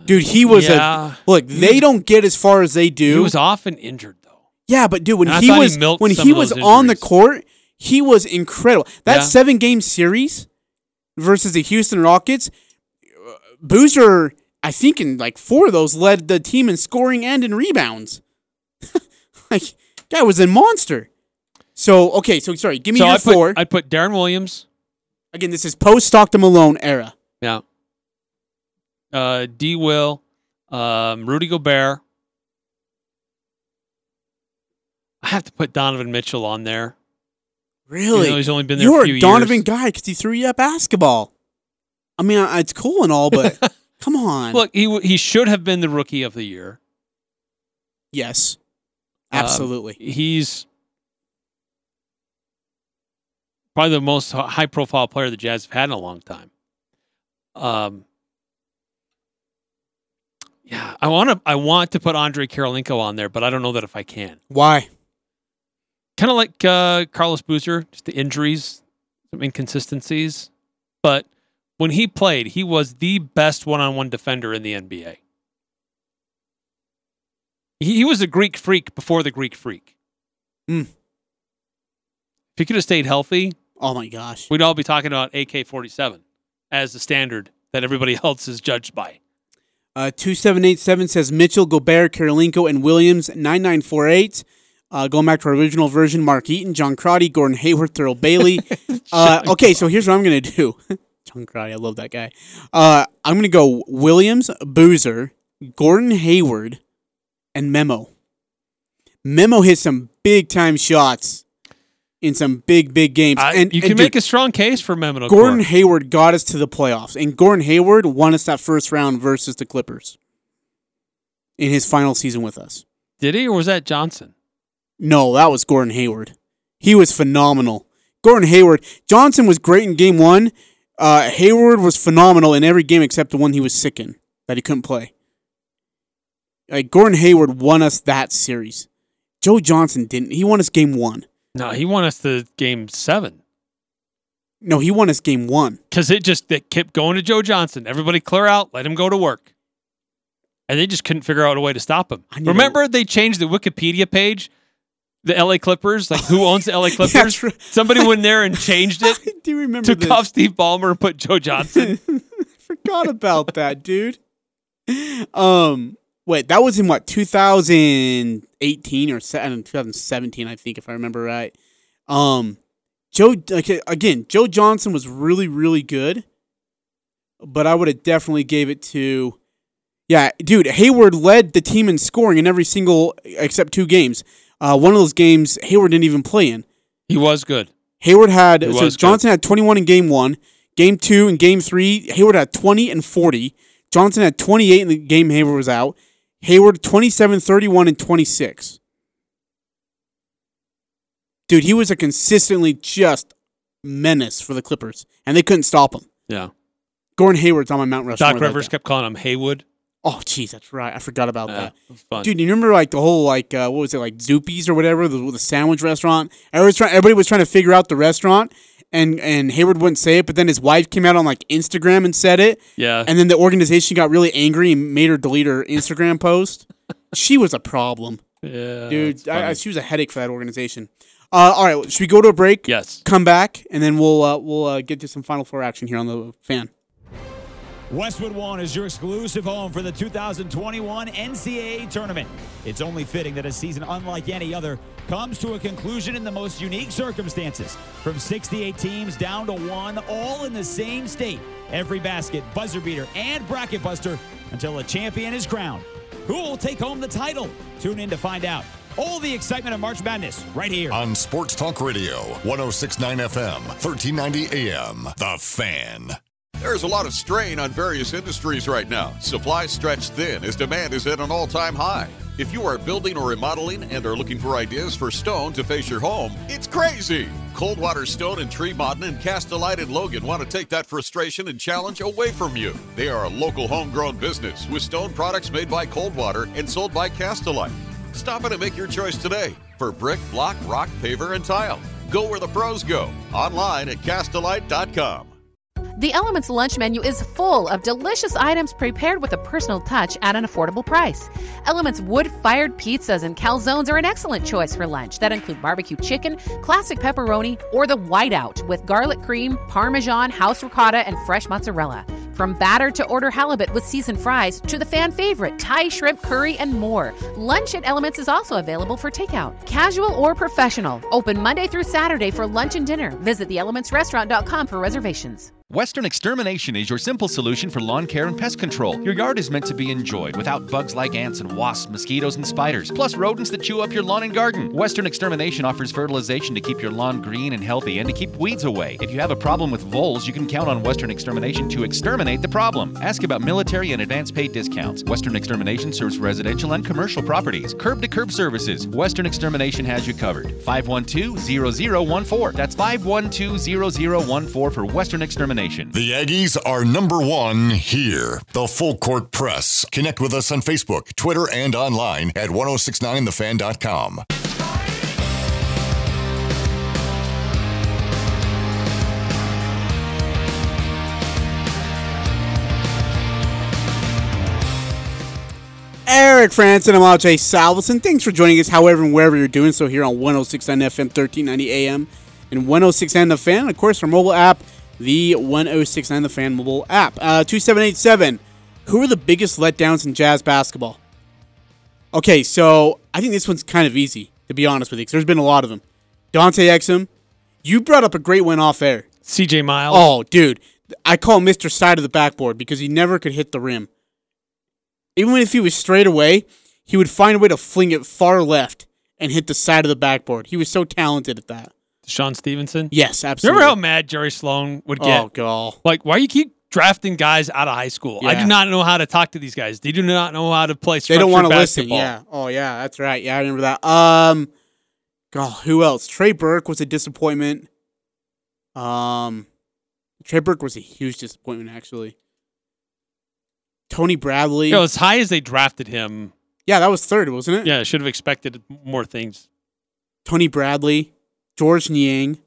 A: Dude, he was
B: yeah.
A: a look. They don't get as far as they do.
B: He was often injured though.
A: Yeah, but dude, when he
B: thought he
A: was when he was
B: those
A: on the court, he was incredible. That
B: Yeah.
A: seven game series versus the Houston Rockets, uh, Boozer, I think in like four of those led the team in scoring and in rebounds. like guy was a monster. So okay, so sorry, give me
B: so
A: your
B: I put,
A: four.
B: I put Deron Williams.
A: Again, this is post Stockton Malone era.
B: Yeah. Uh, D. Will, um, Rudy Gobert. I have to put Donovan Mitchell on there.
A: Really?
B: He's only been there
A: You're
B: a few
A: a Donovan
B: years.
A: guy because he threw you at basketball. I mean, it's cool and all, but come on.
B: Look, he he should have been the rookie of the year.
A: Yes,
B: Um,
A: absolutely.
B: he's probably the most high profile player the Jazz have had in a long time. Um, yeah, I want to I want to put Andre Kirilenko on there, but I don't know that if I can.
A: Why?
B: Kind of like uh, Carlos Boozer, just the injuries, some inconsistencies. But when he played, he was the best one-on-one defender in the NBA. He, he was a Greek freak before the Greek freak.
A: Mm.
B: If he could have stayed healthy,
A: Oh my gosh.
B: we'd all be talking about AK 47 as the standard that everybody else is judged by.
A: Uh, 2787 says Mitchell, Gobert, Kirilenko, and Williams. 9948. Uh, going back to our original version, Mark Eaton, John Crotty, Gordon Hayward, Thurl Bailey. uh, okay, so here's what I'm going to do. John Crotty, I love that guy. Uh, I'm going to go Williams, Boozer, Gordon Hayward, and Memo. Memo hit some big time shots in some big, big games.
B: I-
A: and
B: you
A: and
B: can
A: dude,
B: make a strong case for Memo.
A: Gordon Hayward got us to the playoffs, and Gordon Hayward won us that first round versus the Clippers in his final season with us.
B: Did he, or was that Johnson?
A: No, that was Gordon Hayward. He was phenomenal. Gordon Hayward. Johnson was great in game one. Uh, Hayward was phenomenal in every game except the one he was sick in that he couldn't play. Like Gordon Hayward won us that series. Joe Johnson didn't. He won us game one.
B: No, he won us the game seven
A: No, he won us game one.
B: because it just it kept going to Joe Johnson. Everybody clear out, let him go to work. And they just couldn't figure out a way to stop him.
A: to-
B: Remember, they changed the Wikipedia page, the LA Clippers, like who owns the LA Clippers?
A: Right.
B: Somebody went there and changed it.
A: I do remember
B: Took
A: this.
B: off Steve Ballmer and put Joe Johnson.
A: Forgot about that, dude. Um, wait, that was in what 2018 or se- I don't know, 2017, I think, if I remember right. Um, Joe, okay, again, Joe Johnson was really, really good, but I would have definitely gave it to, yeah, dude. Hayward led the team in scoring in every single except two games. Uh, one of those games Hayward didn't even play in.
B: he was good.
A: Hayward had
B: He
A: so
B: was good.
A: Johnson had 21 in game one. Game two and game three, Hayward had 20 and 40. Johnson had 28 in the game Hayward was out. Hayward 27, 31, and 26. Dude, he was a consistently just menace for the Clippers, and they couldn't stop him.
B: Yeah.
A: Gordon Hayward's on my Mount Rushmore.
B: Doc
A: like
B: Rivers
A: that.
B: kept calling him Haywood.
A: Oh, jeez, that's right. I forgot about
B: Yeah,
A: that.
B: fun.
A: Dude, you remember like the whole like uh, what was it like Zoopies or whatever the, the sandwich restaurant? Everybody was, trying, everybody was trying to figure out the restaurant, and and Hayward wouldn't say it, but then his wife came out on like Instagram and said it.
B: Yeah.
A: And then the organization got really angry and made her delete her Instagram post. she was a problem,
B: Yeah.
A: dude. I, I, she was a headache for that organization. Uh, all right, should we go to a break?
B: Yes.
A: Come back, and then we'll uh, we'll uh, get to some Final Four action here on the fan.
C: Westwood One is your exclusive home for the 2021 NCAA tournament. It's only fitting that a season unlike any other comes to a conclusion in the most unique circumstances. From 68 teams down to one, all in the same state. Every basket, buzzer beater, and bracket buster until a champion is crowned. Who will take home the title? Tune in to find out. All the excitement of March Madness right here.
K: On Sports Talk Radio, 1069 FM, 1390 AM. The Fan.
D: There's a lot of strain on various industries right now. Supply stretched thin as demand is at an all time high. If you are building or remodeling and are looking for ideas for stone to face your home, it's crazy. Coldwater Stone and Tree Modern and Castlelite and Logan want to take that frustration and challenge away from you. They are a local homegrown business with stone products made by Coldwater and sold by Castlelite. Stop in and make your choice today for brick, block, rock, paver, and tile. Go where the pros go. Online at castlelite.com.
R: The Elements lunch menu is full of delicious items prepared with a personal touch at an affordable price. Elements wood fired pizzas and calzones are an excellent choice for lunch that include barbecue chicken, classic pepperoni, or the whiteout with garlic cream, parmesan, house ricotta, and fresh mozzarella. From batter to order halibut with seasoned fries to the fan favorite Thai shrimp curry and more. Lunch at Elements is also available for takeout, casual or professional. Open Monday through Saturday for lunch and dinner. Visit theelementsrestaurant.com for reservations.
S: Western Extermination is your simple solution for lawn care and pest control. Your yard is meant to be enjoyed without bugs like ants and wasps, mosquitoes, and spiders, plus rodents that chew up your lawn and garden. Western Extermination offers fertilization to keep your lawn green and healthy and to keep weeds away. If you have a problem with voles, you can count on Western Extermination to exterminate the problem. Ask about military and advance pay discounts. Western Extermination serves residential and commercial properties. Curb to curb services. Western Extermination has you covered. 512 0014. That's 512 0014 for Western Extermination.
K: The Aggies are number one here. The Full Court Press. Connect with us on Facebook, Twitter, and online at 1069thefan.com.
A: Eric Frandsen, I'm Ajay Salvesen. Thanks for joining us, however and wherever you're doing so here on 1069 FM, 1390 AM, and 1069 The Fan. Of course, our mobile app, the 1069 The Fan mobile app. Uh, 2787. Who are the biggest letdowns in Jazz basketball? Okay, so I think this one's kind of easy, to be honest with you, because there's been a lot of them. Dante Exum, you brought up a great one off air.
B: CJ Miles.
A: Oh, dude. I call him Mr. Side of the Backboard because he never could hit the rim. Even if he was straight away, he would find a way to fling it far left and hit the side of the backboard. He was so talented at that.
B: Sean Stevenson?
A: Yes, absolutely.
B: Remember how mad Jerry Sloan would get?
A: Oh, God.
B: Like, why you keep drafting guys out of high school? I do not know how to talk to these guys. They do not know how to play
A: They don't
B: want to
A: listen. Yeah. Oh, yeah. That's right. Yeah, I remember that. Um, God, who else? Trey Burke was a disappointment. Um, Trey Burke was a huge disappointment, actually. Tony Bradley.
B: Know, as high as they drafted him,
A: yeah, that was third, wasn't it?
B: yeah, I should have expected more things.
A: Tony Bradley, Georges Niang.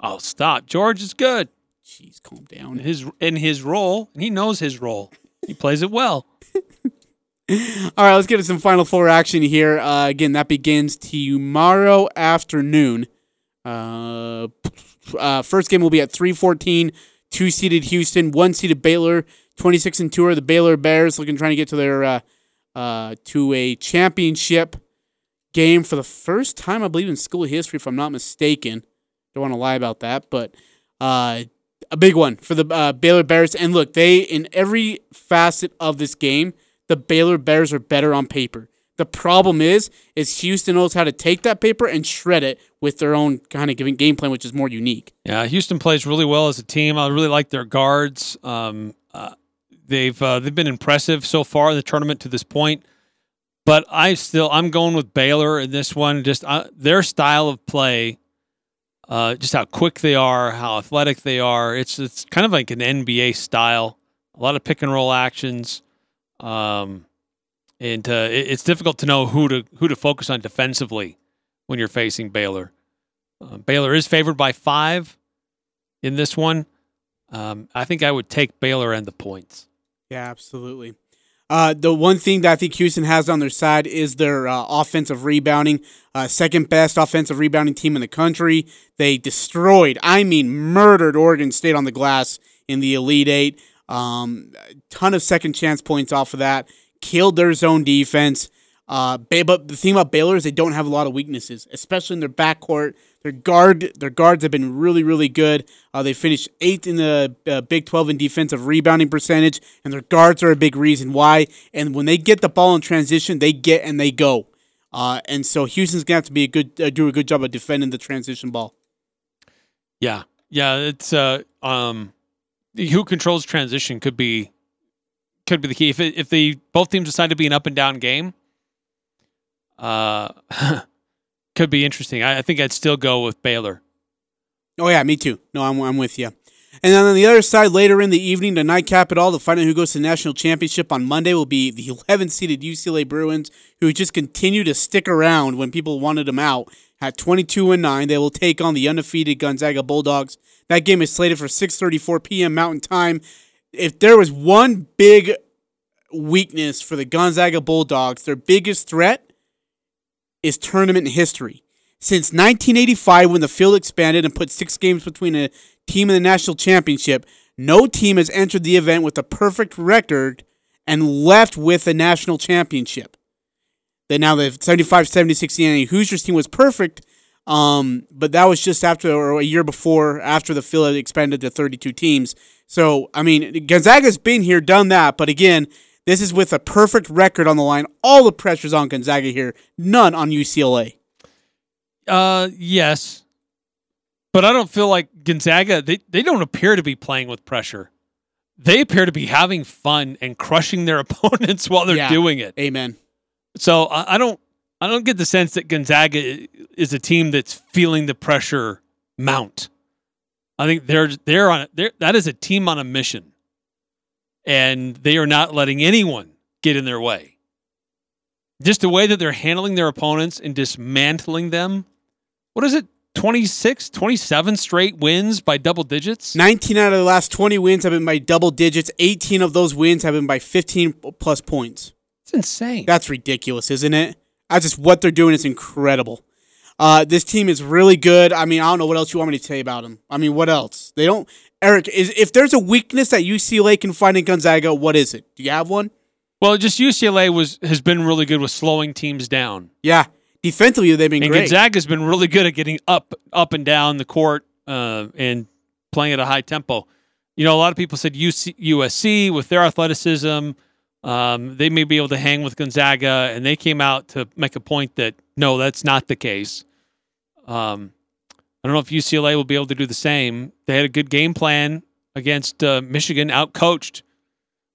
B: Oh, stop. Georges is good.
A: Jeez, calm down.
B: His in his role, and he knows his role. He plays it well.
A: All right, let's get to some Final Four action here. Uh, again, that begins tomorrow afternoon. Uh, uh, first game will be at 314. Two seeded Houston, one seeded Baylor, 26 and 2 are the Baylor Bears looking trying to get to their uh, uh, to a championship game for the first time, I believe, in school history, if I'm not mistaken. Don't want to lie about that, but uh, a big one for the uh, Baylor Bears. And look, they in every facet of this game, the Baylor Bears are better on paper. The problem is, is Houston knows how to take that paper and shred it with their own kind of giving game plan, which is more unique.
B: Yeah, Houston plays really well as a team. I really like their guards. Um, uh, they've uh, they've been impressive so far in the tournament to this point. But I still I'm going with Baylor in this one. Just uh, their style of play, uh, just how quick they are, how athletic they are. It's it's kind of like an NBA style. A lot of pick and roll actions. Um, and uh, it, it's difficult to know who to who to focus on defensively when you're facing Baylor. Uh, Baylor is favored by five in this one. Um, I think I would take Baylor and the points.
A: Yeah, absolutely. Uh, the one thing that I think Houston has on their side is their uh, offensive rebounding. Uh, second best offensive rebounding team in the country. They destroyed, I mean, murdered Oregon State on the glass in the Elite Eight. Um, ton of second chance points off of that. Killed their zone defense. Uh, but the thing about Baylor is they don't have a lot of weaknesses, especially in their backcourt. Their guard, their guards have been really, really good. Uh, they finished eighth in the uh, Big 12 in defensive rebounding percentage, and their guards are a big reason why. And when they get the ball in transition, they get and they go. Uh, and so Houston's gonna have to be a good, uh, do a good job of defending the transition ball.
B: Yeah, yeah. It's uh, um, who controls transition could be could be the key. If it, if the both teams decide to be an up and down game, uh, could be interesting. I, I think I'd still go with Baylor.
A: Oh yeah, me too. No, I'm I'm with you. And then on the other side, later in the evening, to nightcap it all, find out who goes to the national championship on Monday will be the 11 seeded UCLA Bruins, who just continue to stick around when people wanted them out. At 22 and 9, they will take on the undefeated Gonzaga Bulldogs. That game is slated for 6:34 p.m. Mountain Time. If there was one big weakness for the Gonzaga Bulldogs, their biggest threat is tournament history. Since 1985, when the field expanded and put six games between a team and the national championship, no team has entered the event with a perfect record and left with a national championship. Then now the 75 76 Indiana Hoosiers team was perfect, um, but that was just after or a year before after the field had expanded to 32 teams. So, I mean, Gonzaga's been here, done that, but again, this is with a perfect record on the line. All the pressure's on Gonzaga here, none on UCLA.
B: Uh, yes, but I don't feel like Gonzaga. They they don't appear to be playing with pressure. They appear to be having fun and crushing their opponents while they're
A: Yeah.
B: doing it.
A: Amen.
B: So I, I don't I don't get the sense that Gonzaga is a team that's feeling the pressure mount. I think they're they're on they're, that is a team on a mission, and they are not letting anyone get in their way. Just the way that they're handling their opponents and dismantling them. What is it? 26, 27 straight wins by double digits?
A: 19 out of the last 20 wins have been by double digits. 18 of those wins have been by 15 plus points.
B: It's insane.
A: That's ridiculous, isn't it? That's just what they're doing is incredible. Uh, this team is really good. I mean, I don't know what else you want me to say about them. I mean, what else? They don't. Eric, is if there's a weakness that UCLA can find in Gonzaga, what is it? Do you have one?
B: Well, just UCLA was has been really good with slowing teams down.
A: Yeah, defensively they've been
B: and
A: great.
B: Gonzaga's been really good at getting up, up and down the court uh, and playing at a high tempo. You know, a lot of people said UC, USC with their athleticism, um, they may be able to hang with Gonzaga, and they came out to make a point that no, that's not the case. Um, I don't know if UCLA will be able to do the same. They had a good game plan against uh, Michigan, outcoached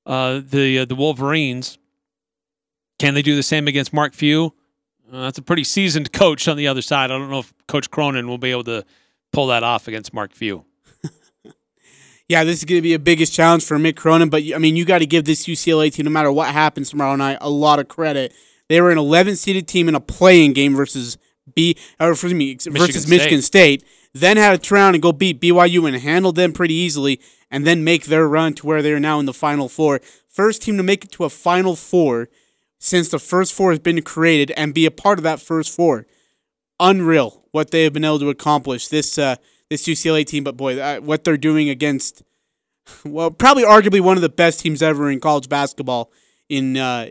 B: uh, the uh, the Wolverines. Can they do the same against Mark Few? Uh, that's a pretty seasoned coach on the other side. I don't know if Coach Cronin will be able to pull that off against Mark Few.
A: Yeah, this is going to be a biggest challenge for Mick Cronin, but I mean, you got to give this UCLA team, no matter what happens tomorrow night, a lot of credit. They were an 11 seeded team in a playing game versus B, or excuse me, versus Michigan State. Then had to turn around and go beat BYU and handle them pretty easily, and then make their run to where they are now in the Final Four. First team to make it to a Final Four since the first four has been created, and be a part of that first four. Unreal what they have been able to accomplish. This uh, this UCLA team, but boy, uh, what they're doing against well, probably arguably one of the best teams ever in college basketball. In uh,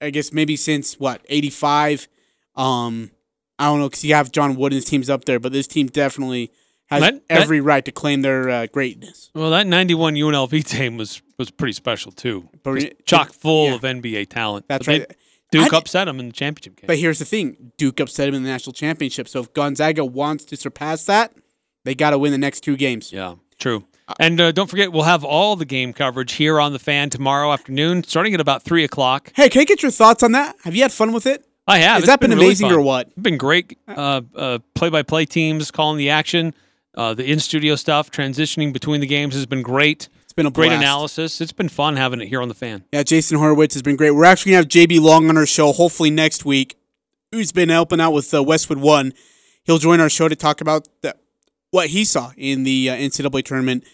A: I guess maybe since what eighty five. Um, I don't know because you have John Wooden's teams up there, but this team definitely has
B: That- that-
A: every right to claim their uh, greatness.
B: Well, that 91 UNLV team was was pretty special too.
A: It-
B: chock full
A: yeah.
B: of NBA talent.
A: That's
B: But they-
A: right.
B: Duke
A: I-
B: upset them in the championship game.
A: But here's the thing: Duke upset him in the national championship. So if Gonzaga wants to surpass that, they got to win the next two games.
B: Yeah, true. And uh, don't forget, we'll have all the game coverage here on the fan tomorrow afternoon, starting at about three o'clock.
A: Hey, can I get your thoughts on that? Have you had fun with it?
B: I have.
A: Has
B: It's
A: that been,
B: really
A: amazing
B: fun.
A: or what?
B: It's been great. Uh, uh, play-by-play teams calling the action. Uh, the in-studio stuff, transitioning between the games has been great. It's
A: been a
B: great
A: blast.
B: analysis. It's been fun having it here on the fan.
A: Yeah, Jason Horowitz has been great. We're actually gonna have JB Long on our show hopefully next week. Who's been helping out with uh, Westwood One? He'll join our show to talk about the, what he saw in the uh, NCAA tournament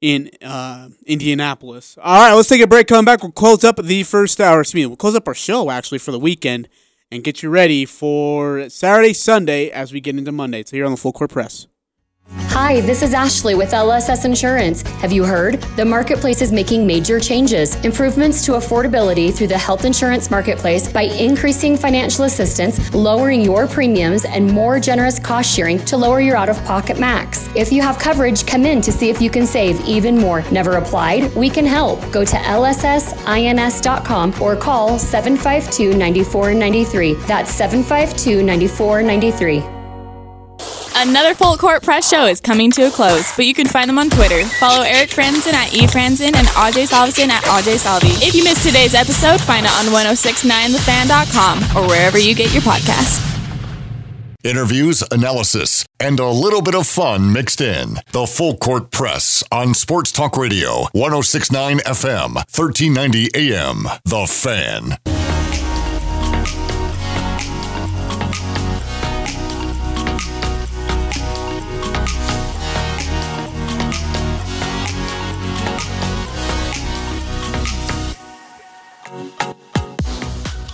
A: in uh, Indianapolis. All right, let's take a break. Come back. We'll close up the first hour. Excuse me. We'll close up our show actually for the weekend and get you ready for Saturday, Sunday as we get into Monday. So here on the Full Court Press.
T: Hi, this is Ashley with LSS Insurance. Have you heard? The marketplace is making major changes. Improvements to affordability through the health insurance marketplace by increasing financial assistance, lowering your premiums, and more generous cost sharing to lower your out of pocket max. If you have coverage, come in to see if you can save even more. Never applied? We can help. Go to lssins.com or call 752 9493. That's 752 9493.
U: Another Full Court Press show is coming to a close, but you can find them on Twitter. Follow Eric Frandsen at eFrandsen and Ajay Salvesen at Ajay Salvi. If you missed today's episode, find it on 1069thefan.com or wherever you get your podcasts.
K: Interviews, analysis, and a little bit of fun mixed in. The Full Court Press on Sports Talk Radio, 1069 FM, 1390 AM. The Fan.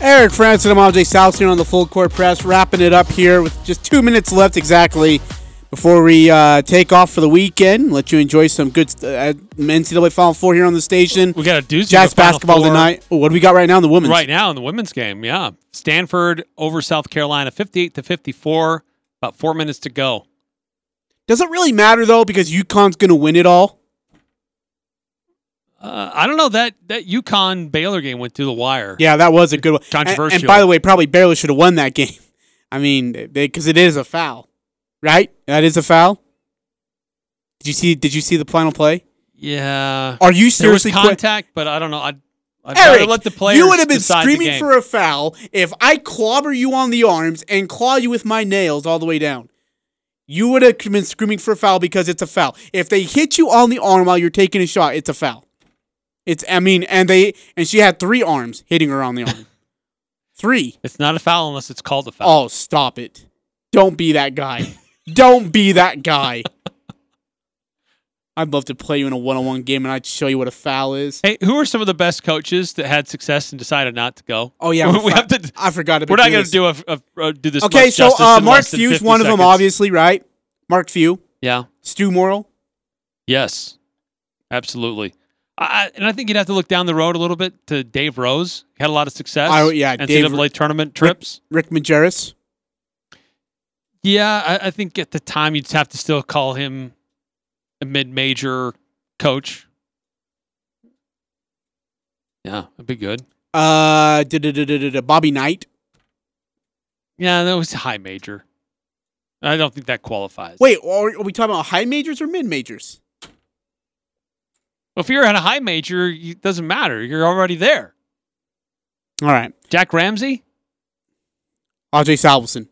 A: Eric Francis and I'm Jay South here on the Full Court Press, wrapping it up here with just two minutes left exactly before we uh, take off for the weekend. Let you enjoy some good uh, NCAA Final Four here on the station.
B: We got a doozy.
A: Jazz basketball
B: Four
A: tonight. Oh, what do we got right now in the women's?
B: Right now in the women's game, yeah. Stanford over South Carolina, 58 to 54. About four minutes to go.
A: Does it really matter though because UConn's going to win it all?
B: Uh, I don't know that that UConn Baylor game went through the wire.
A: Yeah, that was a good one.
B: Controversial.
A: And, by the way, probably Baylor should have won that game. I mean, because it is a foul, right? That is a foul. Did you see? Did you see the final play?
B: Yeah.
A: Are you
B: There was
A: seriously
B: contact, but I don't know. Rather
A: Eric,
B: let the players
A: you would have been screaming for a foul if I clobber you on the arms and claw you with my nails all the way down. You would have been screaming for a foul because it's a foul. If they hit you on the arm while you're taking a shot, it's a foul. It's I mean, and they and she had three arms hitting her on the arm. three.
B: It's not a foul unless it's called a foul.
A: Oh, stop it! Don't be that guy. Don't be that guy. I'd love to play you in a one-on-one game and I'd show you what a foul is.
B: Hey, who are some of the best coaches that had success and decided not to go?
A: Oh yeah,
B: we have to.
A: I forgot about
B: We're not going to do a, a, uh, do this.
A: Okay, so uh, Mark
B: less than
A: Few's
B: 50
A: one of them, obviously, right? Mark Few,
B: Yeah.
A: Stew Morrill.
B: Yes. Absolutely. I, I- and I think you'd have to look down the road a little bit to Dave Rose. Had a lot of success.
A: I- yeah,
B: NCAA
A: Dave-
B: tournament trips.
A: Rick Majerus.
B: Yeah, I, I think at the time you'd have to still call him a mid-major coach. Yeah, that'd be good.
A: Uh, da- da- da- da- da- da- Bobby Knight.
B: Yeah, that was high major. I don't think that qualifies.
A: Wait, are, are we talking about high majors or mid majors?
B: Well, if you're at a high major, it doesn't matter. You're already there.
A: All right,
B: Jack Ramsay.
A: Ajay Salvesen.